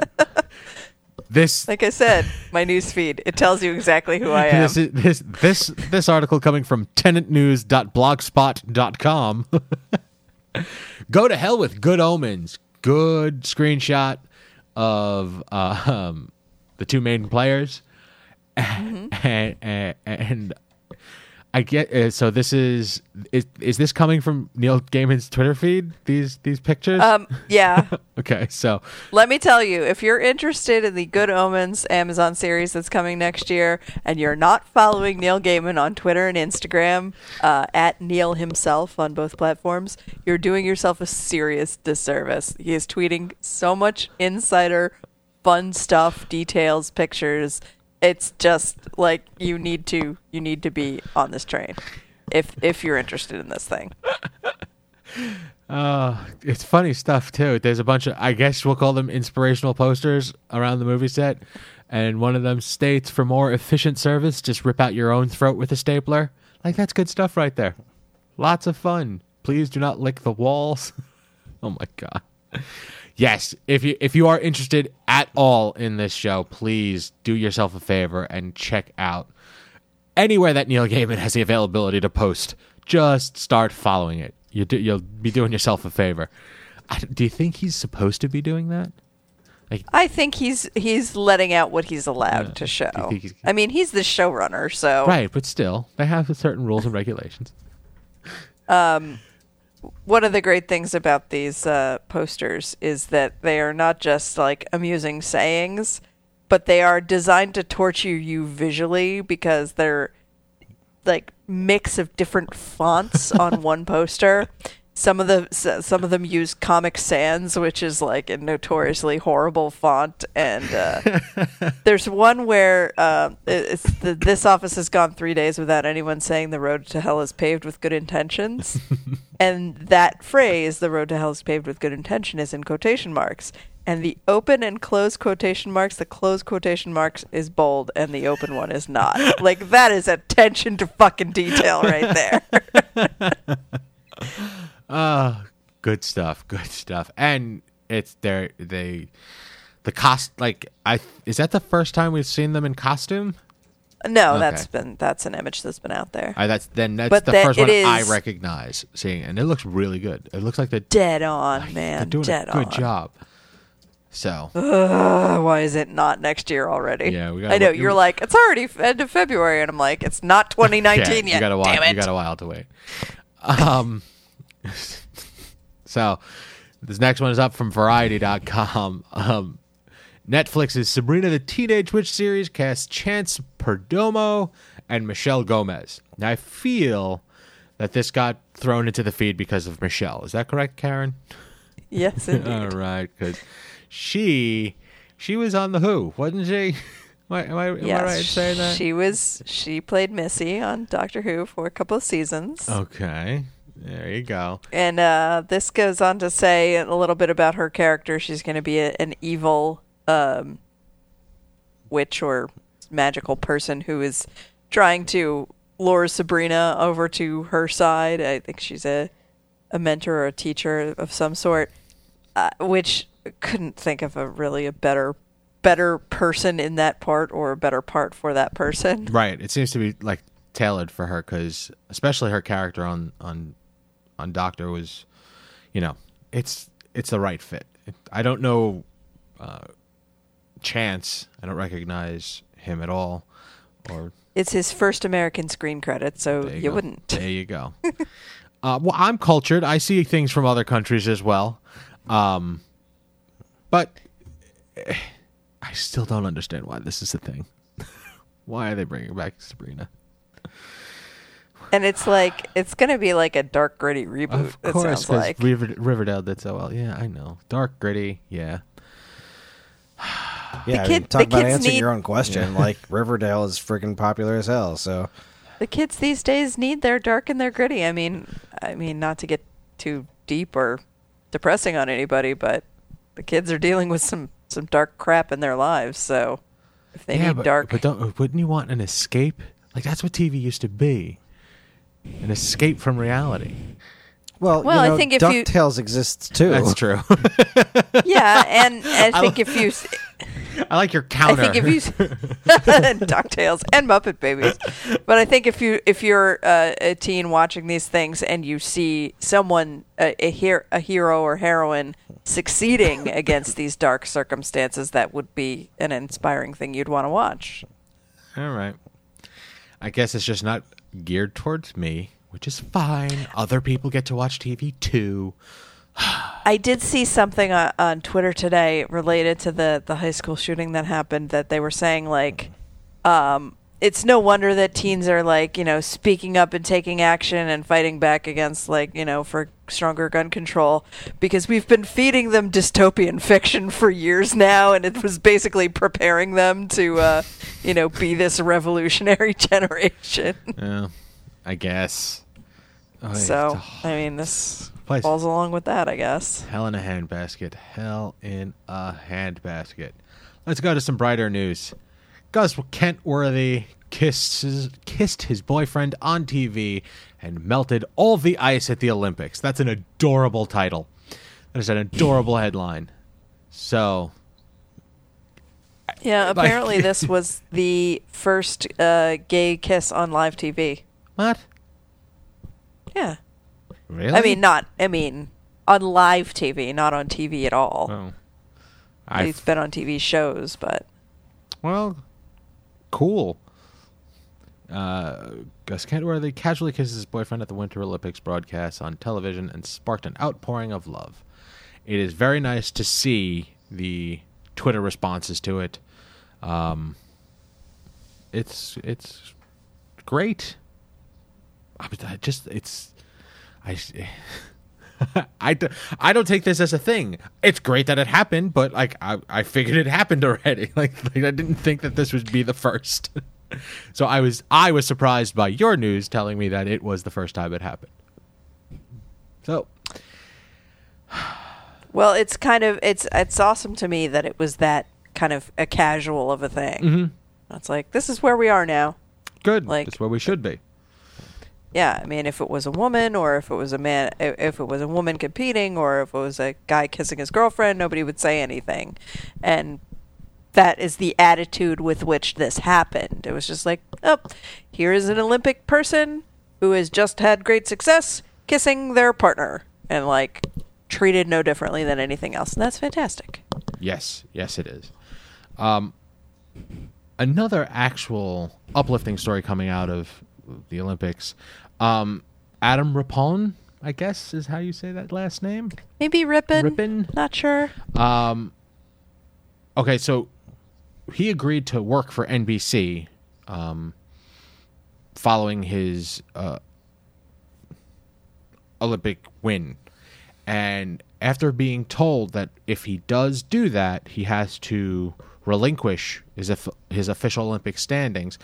this Like I said, my news feed it tells you exactly who I am. this is, this this this article coming from tenantnews.blogspot.com. Go to hell with good omens. Good screenshot of uh, um, the two main players, and, and and I get uh, so this is is is this coming from Neil Gaiman's Twitter feed? These these pictures. Um, yeah. okay, so Let me tell you, if you're interested in the Good Omens Amazon series that's coming next year, and you're not following Neil Gaiman on Twitter and Instagram, uh, at Neil himself on both platforms, you're doing yourself a serious disservice. He is tweeting so much insider, fun stuff, details, pictures. It's just like you need to you need to be on this train if if you're interested in this thing. uh, it's funny stuff too. There's a bunch of I guess we'll call them inspirational posters around the movie set, and one of them states, "For more efficient service, just rip out your own throat with a stapler." Like that's good stuff right there. Lots of fun. Please do not lick the walls. oh my god. Yes, if you if you are interested at all in this show, please do yourself a favor and check out anywhere that Neil Gaiman has the availability to post. Just start following it. You do, you'll be doing yourself a favor. I, do you think he's supposed to be doing that? I think he's he's letting out what he's allowed Yeah. to show. Do you think he's- I mean, he's the showrunner, so Right, but still, they have certain rules and regulations. Um, one of the great things about these uh, posters is that they are not just like amusing sayings, but they are designed to torture you visually because they're like mix of different fonts on one poster. Some of the some of them use Comic Sans, which is like a notoriously horrible font, and uh, there's one where uh, it's the, this office has gone three days without anyone saying the road to hell is paved with good intentions, and that phrase, "the road to hell is paved with good intention," is in quotation marks. And the open and closed quotation marks, the closed quotation marks is bold, and the open one is not. like that is attention to fucking detail right there. Uh good stuff, good stuff. And it's there they the cost like I is that the first time we've seen them in costume? No, Okay. that's been that's an image that's been out there. That's then that's But the that- first one I recognize seeing, and it looks really good. It looks like they're, Dead on, they're man. doing Dead a good on. job. So Uh, why is it not next year already? Yeah, we gotta I know you're like it's already end of February, and I'm like it's not 2019 yeah, yet. You got a while. You got a while to wait. Um, so this next one is up from Variety.com. Um, Netflix's Sabrina the Teenage Witch series casts Chance Perdomo and Michelle Gomez. Now I feel that this got thrown into the feed because of Michelle. Is that correct, Karen? yes, All indeed. right, because she she was on the Who, wasn't she? Am I, am I, am yes, I right in saying that? she was. She played Missy on Doctor Who for a couple of seasons. Okay, there you go. And uh, this goes on to say a little bit about her character. She's going to be a, an evil um, witch or magical person who is trying to lure Sabrina over to her side. I think she's a a mentor or a teacher of some sort, uh, which couldn't think of a really a better better person in that part or a better part for that person. Right. It seems to be like tailored for her because, especially her character on on on Doctor was, you know, it's it's the right fit. I don't know uh, Chance. I don't recognize him at all. Or It's his first American screen credit, so you, you, wouldn't. There you go. uh, well, I'm cultured. I see things from other countries as well. Um, but eh, I still don't understand why this is a thing. why are they bringing back Sabrina? And it's like it's gonna be like a dark gritty reboot. Of it course, sounds 'cause like. River, Riverdale did so well. Yeah, I know. Dark, gritty. Yeah. Yeah, I kid- mean, talk the about kids answering need- your own question. Like Riverdale is freaking popular as hell. So the kids these days need their dark and their gritty. I mean, I mean, not to get too deep or depressing on anybody, but the kids are dealing with some some dark crap in their lives. So if they yeah, need but, dark, But don't, wouldn't you want an escape? Like that's what TV used to be. An escape from reality. well, Well, you I think if you- Ducktales exists too. That's true. yeah, and I I think lo- if you, I like your counter. I think if you, Ducktales and Muppet Babies, but I think if you if you're uh, a teen watching these things and you see someone a a, her- a hero or heroine succeeding against these dark circumstances, that would be an inspiring thing you'd want to watch. All right. I guess it's just not geared towards me, which is fine. Other people get to watch TV too. I did see something on, on Twitter today related to the the high school shooting that happened that they were saying like um it's no wonder that teens are like, you know, speaking up and taking action and fighting back against like, you know, for stronger gun control because we've been feeding them dystopian fiction for years now and it was basically preparing them to uh, you know, be this revolutionary generation. Yeah, I guess. Oh, so, I mean, this Place. falls along with that, I guess. Hell in a handbasket. Hell in a handbasket. Let's go to some brighter news. Gus Kenworthy kissed his, kissed his boyfriend on TV and melted all the ice at the Olympics. That's an adorable title. That is an adorable headline. So, Yeah, Like- apparently this was the first uh, gay kiss on live TV. what? Yeah. Really? I mean, not, I mean, on live TV, not on TV at all. oh. He's been on TV shows, but Well, cool. Uh, Gus Kenworthy casually kisses his boyfriend at the Winter Olympics broadcast on television and sparked an outpouring of love. It is very nice to see the Twitter responses to it. Um, it's it's great. I, I just it's I. I, d- I don't take this as a thing. It's great that it happened, but like I, I figured it happened already. Like, like I didn't think that this would be the first. so I was I was surprised by your news telling me that it was the first time it happened. So well, it's kind of it's it's awesome to me that it was that kind of a casual of a thing. Mm-hmm. It's like this is where we are now. good. Like- That's where we should be. Yeah, I mean, if it was a woman, or if it was a man, if it was a woman competing, or if it was a guy kissing his girlfriend, nobody would say anything, and that is the attitude with which this happened. It was just like, oh, here is an Olympic person who has just had great success kissing their partner, and like treated no differently than anything else, and that's fantastic. Yes, yes, it is. Um, another actual uplifting story coming out of the Olympics. Um, Adam Rippon, I guess, is how you say that last name. Maybe Rippin, Rippin? not sure. Um, okay, so he agreed to work for NBC um, following his uh, Olympic win. And after being told that if he does do that, he has to relinquish his, his official Olympic standings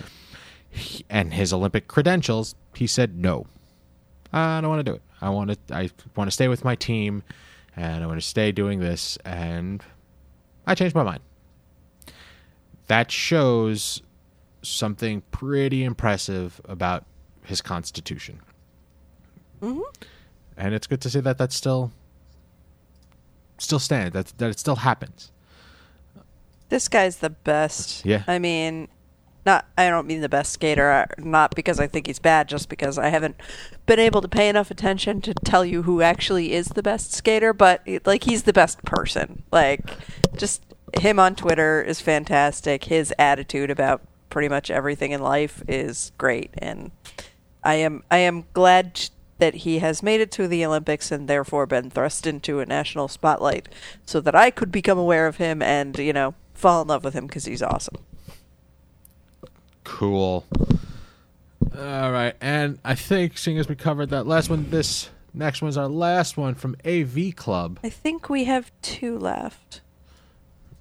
he- and his Olympic credentials, he said no. I don't want to do it. I want to. I want to stay with my team, and I want to stay doing this. And I changed my mind. That shows something pretty impressive about his constitution. Mm-hmm. And it's good to see that that still still stands. That that it still happens. This guy's the best. Yeah. I mean, not I don't mean the best skater, not because I think he's bad, just because I haven't been able to pay enough attention to tell you who actually is the best skater, but like he's the best person. Like just him on Twitter is fantastic. His attitude about pretty much everything in life is great and I am I am glad that he has made it to the Olympics and therefore been thrust into a national spotlight so that I could become aware of him and, you know, fall in love with him because he's awesome. Cool. All right, and I think seeing as we covered that last one, this next one's our last one from AV Club. I think we have two left.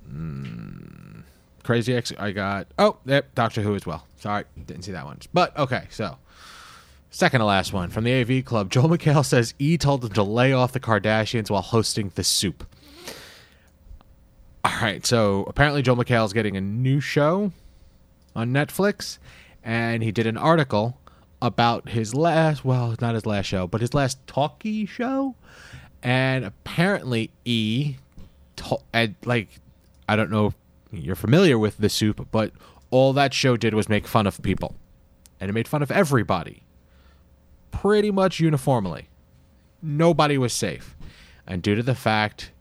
Mm, Crazy Ex. I got oh, yep, Doctor Who as well. Sorry, didn't see that one. But okay, so second to last one from the AV Club. Joel McHale says E told him to lay off the Kardashians while hosting the Soup. All right, so apparently Joel McHale's getting a new show on Netflix, and he did an article about his last well, not his last show, but his last talkie show, and apparently E to- and like I don't know if you're familiar with the soup, but all that show did was make fun of people. And it made fun of everybody. Pretty much uniformly. Nobody was safe. And due to the fact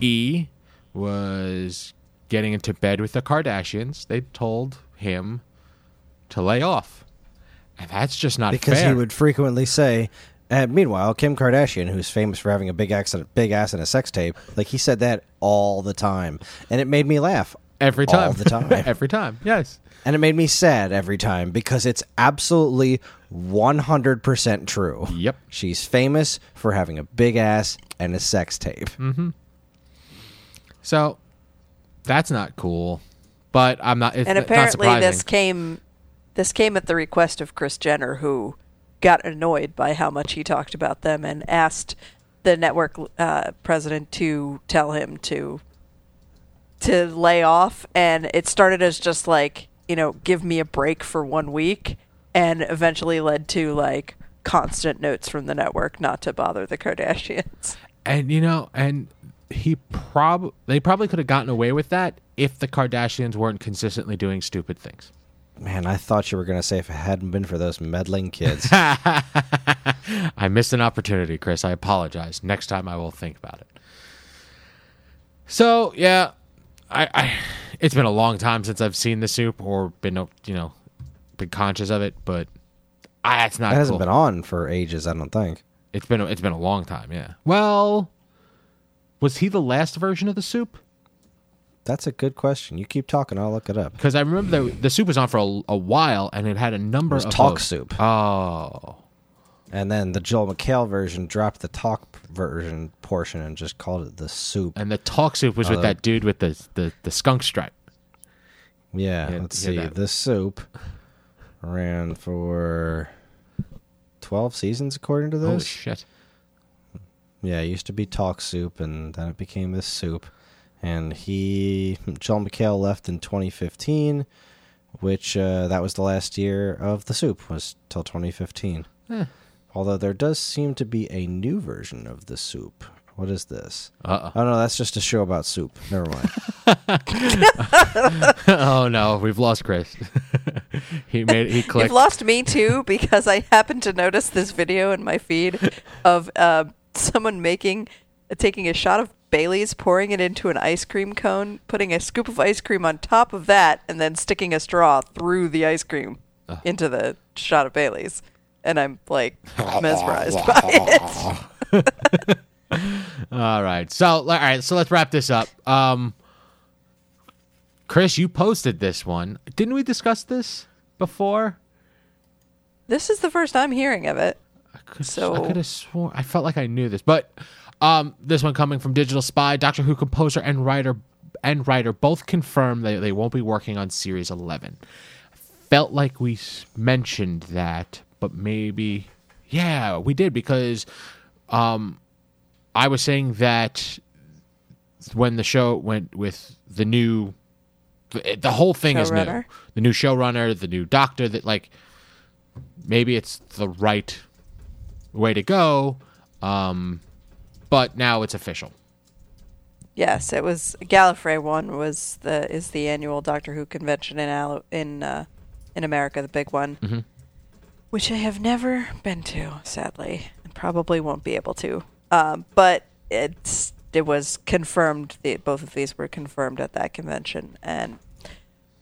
E was getting into bed with the Kardashians, they told him to lay off. And that's just not because fair. he would frequently say. And meanwhile, Kim Kardashian, who's famous for having a big accident, big ass in a sex tape, like he said that all the time, and it made me laugh every time. all the time. every time. Yes. and it made me sad every time because it's absolutely 100% true. Yep. She's famous for having a big ass and a sex tape. Mm. So that's not cool. But I'm not. It's and apparently surprising. this came this came at the request of Kris Jenner who got annoyed by how much he talked about them and asked the network uh, president to tell him to to lay off and it started as just like you know give me a break for one week and eventually led to like constant notes from the network not to bother the kardashians And you know, and he prob they probably could have gotten away with that if the Kardashians weren't consistently doing stupid things. Man, I thought you were going to say if it hadn't been for those meddling kids. I missed an opportunity, Chris. I apologize. Next time I will think about it. So yeah, I, I it's been a long time since I've seen the soup or been you know been conscious of it, but I, it's not. It hasn't cool. been on for ages, I don't think. It's been it's been a long time. Yeah. Well, was he the last version of the soup? That's a good question. You keep talking, I'll look it up. Because I remember the the soup was on for a, a while, and it had a number was of Talk hosts. Soup. Oh, And then the Joel McHale version dropped the talk version portion and just called it the soup. and the talk soup was with that dude with the, the the skunk stripe. Yeah, Yeah, let's yeah, see. that- This soup ran for 12 seasons, according to Holy this. shit! Yeah, it used to be Talk Soup, and then it became this soup. And he, John McHale, left in 2015, which uh, that was the last year of the soup, was till 2015. Eh. Although there does seem to be a new version of the soup. What is this? Uh Oh no, that's just a show about soup. Never mind. oh. oh no, we've lost Chris. he made he clicked. You've lost me too because I happened to notice this video in my feed of uh, someone making, taking a shot of Bailey's, pouring it into an ice cream cone, putting a scoop of ice cream on top of that, and then sticking a straw through the ice cream into the shot of Bailey's. And I'm like mesmerized by it. All right. So, all right. So let's wrap this up. Um, Chris, you posted this one. Didn't we discuss this before? This is the first I'm hearing of it. I could, So- I could have sworn I felt like I knew this, but um, this one coming from Digital Spy, Doctor Who composer and writer and writer both confirmed that they won't be working on series eleven. Felt like we mentioned that, but maybe yeah, we did because um, I was saying that when the show went with the new, the, the whole thing is new. The new showrunner, the new doctor. That like maybe it's the right way to go, um, but now it's official. Yes, it was Gallifrey one was the is the annual Doctor Who convention in Al- in uh, in America, the big one, Mhm. which I have never been to, sadly, and probably won't be able to. Um, but it's it was confirmed. The, both of these were confirmed at that convention, and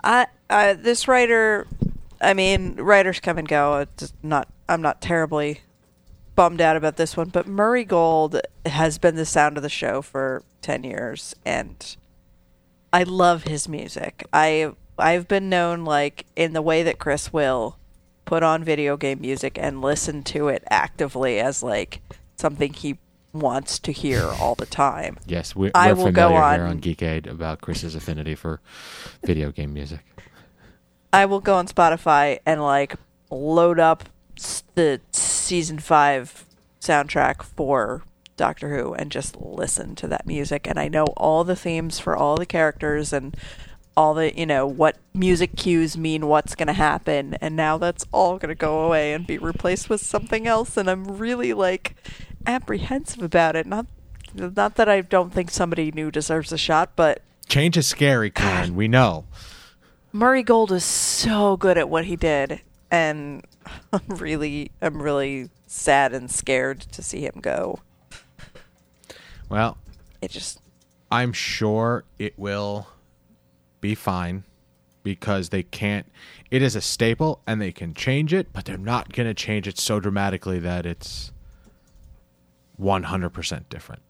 I, I this writer, I mean, writers come and go. It's not. I'm not terribly bummed out about this one, but Murray Gold has been the sound of the show for 10 years and I love his music. I I've been known like in the way that Chris will put on video game music and listen to it actively as like something he wants to hear all the time. Yes, we're, I we're will go familiar here on- on Geek Aid about Chris's affinity for video game music. I will go on Spotify and like load up the season five soundtrack for Doctor Who and just listen to that music. And I know all the themes for all the characters and all the, you know, what music cues mean what's going to happen. And now that's all going to go away and be replaced with something else. And I'm really like apprehensive about it. Not, not that I don't think somebody new deserves a shot, but Change is scary, Karen. Ah. We know. Murray Gold is so good at what he did, and I'm really, I'm really sad and scared to see him go. Well, It just, I'm sure it will be fine. because they can't. It is a staple, and they can change it, but they're not going to change it so dramatically that it's one hundred percent different.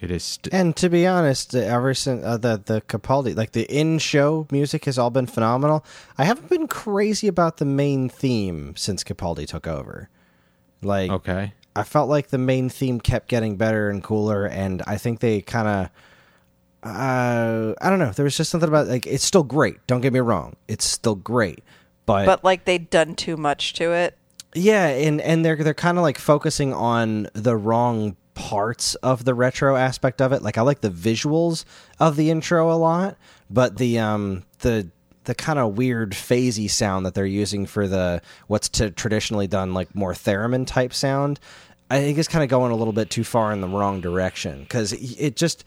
It is. St- And to be honest, uh, ever since uh, the the Capaldi, like the in-show music has all been phenomenal. I haven't been crazy about the main theme since Capaldi took over. Like, okay. I felt like the main theme kept getting better and cooler, and I think they kind of. Uh, I don't know. There was just something about like it's still great. Don't get me wrong, it's still great, but, But like they'd done too much to it. yeah, and and they're they're kind of like focusing on the wrong parts of the retro aspect of it. Like I like the visuals of the intro a lot, but the um the the kind of weird phasey sound that they're using for the what's t- traditionally done like more theremin type sound, I think is kind of going a little bit too far in the wrong direction because it just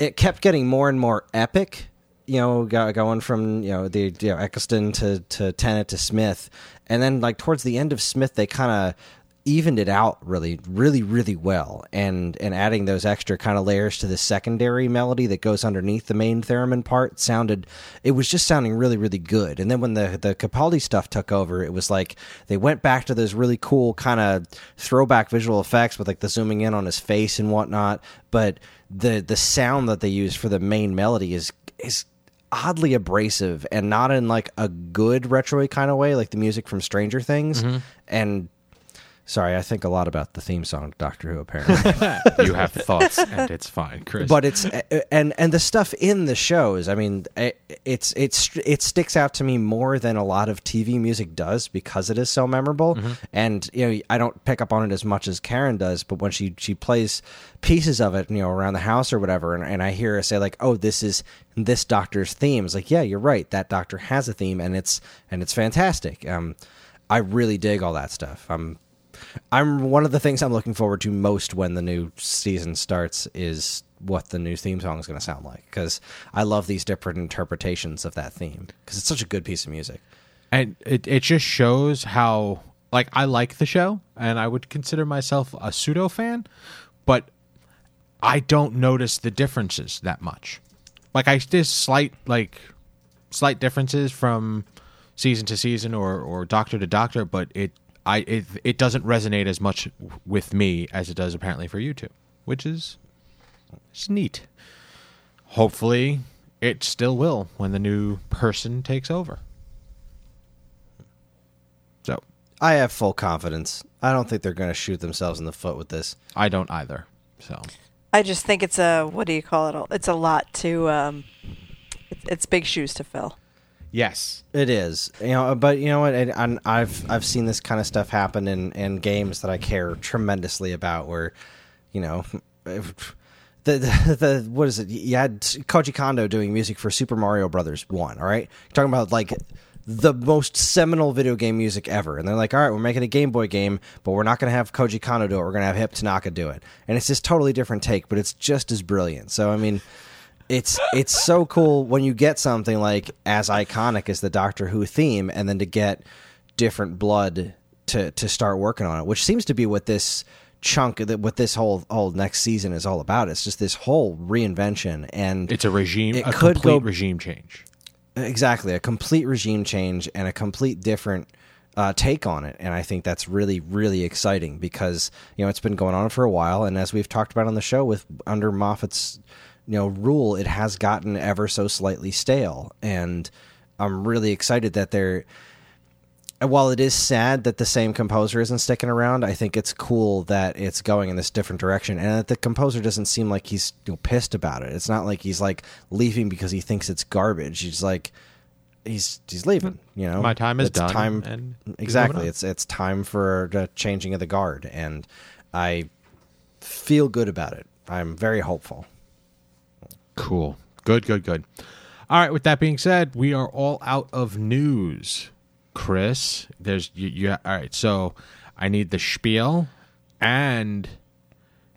it kept getting more and more epic you know, going from you know the you know, Eccleston to to Tennant to Smith, and then like towards the end of Smith, they kind of evened it out really, really, really well, and and adding those extra kind of layers to the secondary melody that goes underneath the main theremin part sounded, it was just sounding really, really good. And then when the the Capaldi stuff took over, it was like they went back to those really cool kind of throwback visual effects with like the zooming in on his face and whatnot, but the the sound that they use for the main melody is is oddly abrasive and not in like a good retro kind of way like the music from stranger things. Mm-hmm. And sorry i think a lot about the theme song doctor who apparently. You have thoughts, and it's fine, Chris. but it's eh, eh, and and the stuff in the shows i mean it, it's it's it sticks out to me more than a lot of tv music does because it is so memorable. Mm-hmm. And you know i don't pick up on it as much as karen does but when she she plays pieces of it you know around the house or whatever and, and i hear her say like oh this is this doctor's theme. It's like yeah you're right. That doctor has a theme and it's and it's fantastic. Um i really dig all that stuff. I'm I'm one of the things I'm looking forward to most when the new season starts is what the new theme song is going to sound like because I love these different interpretations of that theme because it's such a good piece of music. and it it just shows how like I like the show and I would consider myself a pseudo fan, but I don't notice the differences that much. Like I there's slight like slight differences from season to season or or doctor to doctor, but it I it it doesn't resonate as much with me as it does apparently for you two, which is it's neat. Hopefully, it still will when the new person takes over. So I have full confidence. I don't think they're going to shoot themselves in the foot with this. I don't either. So I just think it's a what do you call it? It's a lot to um, it's, it's big shoes to fill. Yes, It is, you know, but you know what? And, I've I've seen this kind of stuff happen in in games that I care tremendously about. Where, you know, the the, the what is it? You had Koji Kondo doing music for Super Mario Brothers One. All right, You're talking about like the most seminal video game music ever. And they're like, all right, we're making a Game Boy game, but we're not going to have Koji Kondo do it. We're going to have Hip Tanaka do it. And it's this totally different take, but it's just as brilliant. So I mean it's it's so cool when you get something like as iconic as the Doctor Who theme, and then to get different blood to to start working on it, which seems to be what this chunk that what this whole whole next season is all about. It's just this whole reinvention, and it's a regime, It a could complete go- regime change. exactly a complete regime change and a complete different uh, take on it and i think that's really really exciting because you know it's been going on for a while and as we've talked about on the show with under moffat's you know rule it has gotten ever so slightly stale and i'm really excited that they're while it is sad that the same composer isn't sticking around, I think it's cool that it's going in this different direction, and that the composer doesn't seem like he's you know, pissed about it. It's not like he's like leaving because he thinks it's garbage. He's like he's he's leaving. You know, My time is It's done, Time and exactly. It's it's time for the changing of the guard, and I feel good about it. I'm very hopeful. Cool. Good, good, good. All right, with that being said, we are all out of news. Chris, there's you, you all right, so I need the spiel and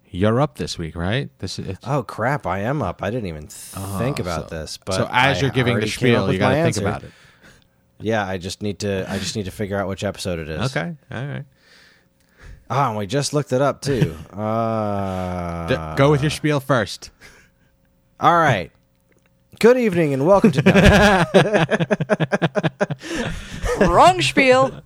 you're up this week, right? This is Oh crap! I am up. I didn't even think about Oh, so- this. But so as I you're giving the already came up spiel, you got to think about it. Yeah, I just need to. I just need to figure out which episode it is. Okay. All right. Ah, and we just looked it up too. Uh, Go with your spiel first. All right. Good evening and welcome to. Wrong spiel.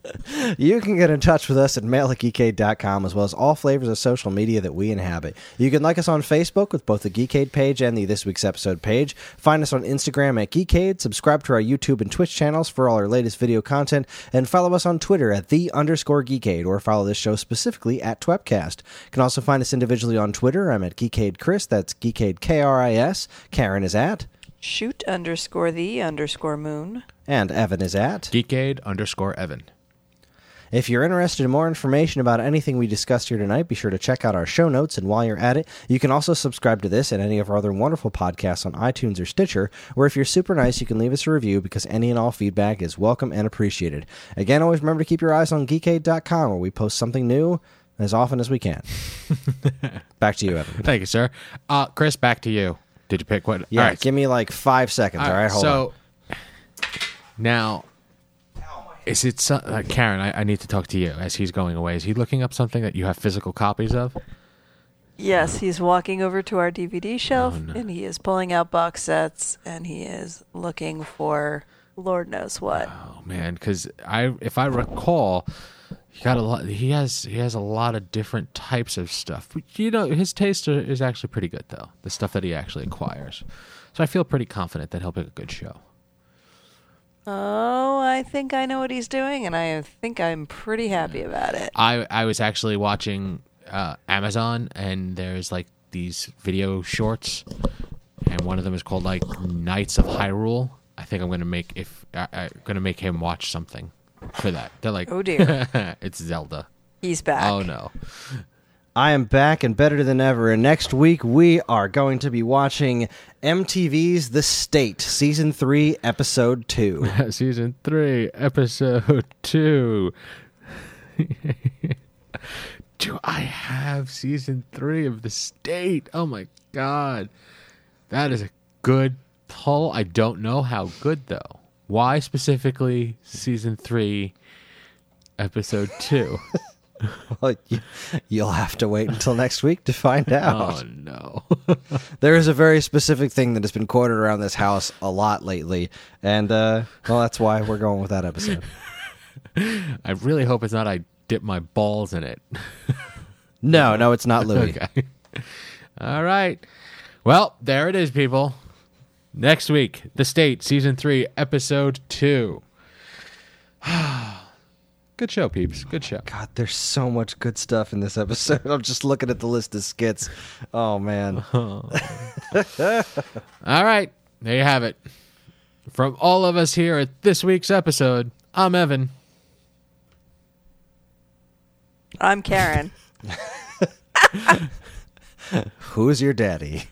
You can get in touch with us at mail at geekade.com as well as all flavors of social media that we inhabit. You can like us on Facebook with both the Geekade page and the This Week's Episode page. Find us on Instagram at Geekade. Subscribe to our YouTube and Twitch channels for all our latest video content. And follow us on Twitter at the underscore Geekade or follow this show specifically at Twepcast. You can also find us individually on Twitter. I'm at Geekade Chris. That's Geekade K R I S. Karen is at. Shoot underscore the underscore moon. And Evan is at. Geekade underscore Evan. If you're interested in more information about anything we discussed here tonight, be sure to check out our show notes. And while you're at it, you can also subscribe to this and any of our other wonderful podcasts on iTunes or Stitcher, where if you're super nice, you can leave us a review because any and all feedback is welcome and appreciated. Again, always remember to keep your eyes on geekade.com where we post something new as often as we can. Back to you, Evan. Thank you, sir. Uh, Chris, back to you. Did you pick what? Yeah, All right. give me like five seconds. All right, hold on. so now, is it so- uh, Karen? I, I need to talk to you as he's going away. Is he looking up something that you have physical copies of? Yes, he's walking over to our DVD shelf Oh, no. and he is pulling out box sets and he is looking for Lord knows what. Oh man, because I, if I recall, he got a lot. He has he has a lot of different types of stuff. You know, his taste is actually pretty good though. The stuff that he actually acquires. So I feel pretty confident that he'll pick a good show. Oh, I think I know what he's doing and I think I'm pretty happy about it. I I was actually watching uh, Amazon, and there's like these video shorts, and one of them is called like Knights of Hyrule. I think I'm gonna make if I, I'm gonna make him watch something for that. They're like, Oh, dear. it's Zelda. He's back. Oh no, I am back and better than ever. And next week we are going to be watching MTV's The State, Season 3, Episode 2. season three, episode two. Do I have season three of the state? Oh my god, that is a good pull. I don't know how good though. Why specifically season three, episode two? Well, you, you'll have to wait until next week to find out. oh no. There is a very specific thing that has been quoted around this house a lot lately. And, uh, well, that's why we're going with that episode. I really hope it's not. I dip my balls in it. No, no, it's not Louie. Okay. All right. Well, there it is, people. Next week, The State, Season 3, Episode 2. Good show, peeps. Good show. God, there's so much good stuff in this episode. I'm just looking at the list of skits. Oh, man. All right. There you have it. From all of us here at this week's episode, I'm Evan. I'm Karen. Who's your daddy?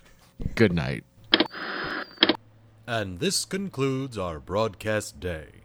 Good night. And this concludes our broadcast day.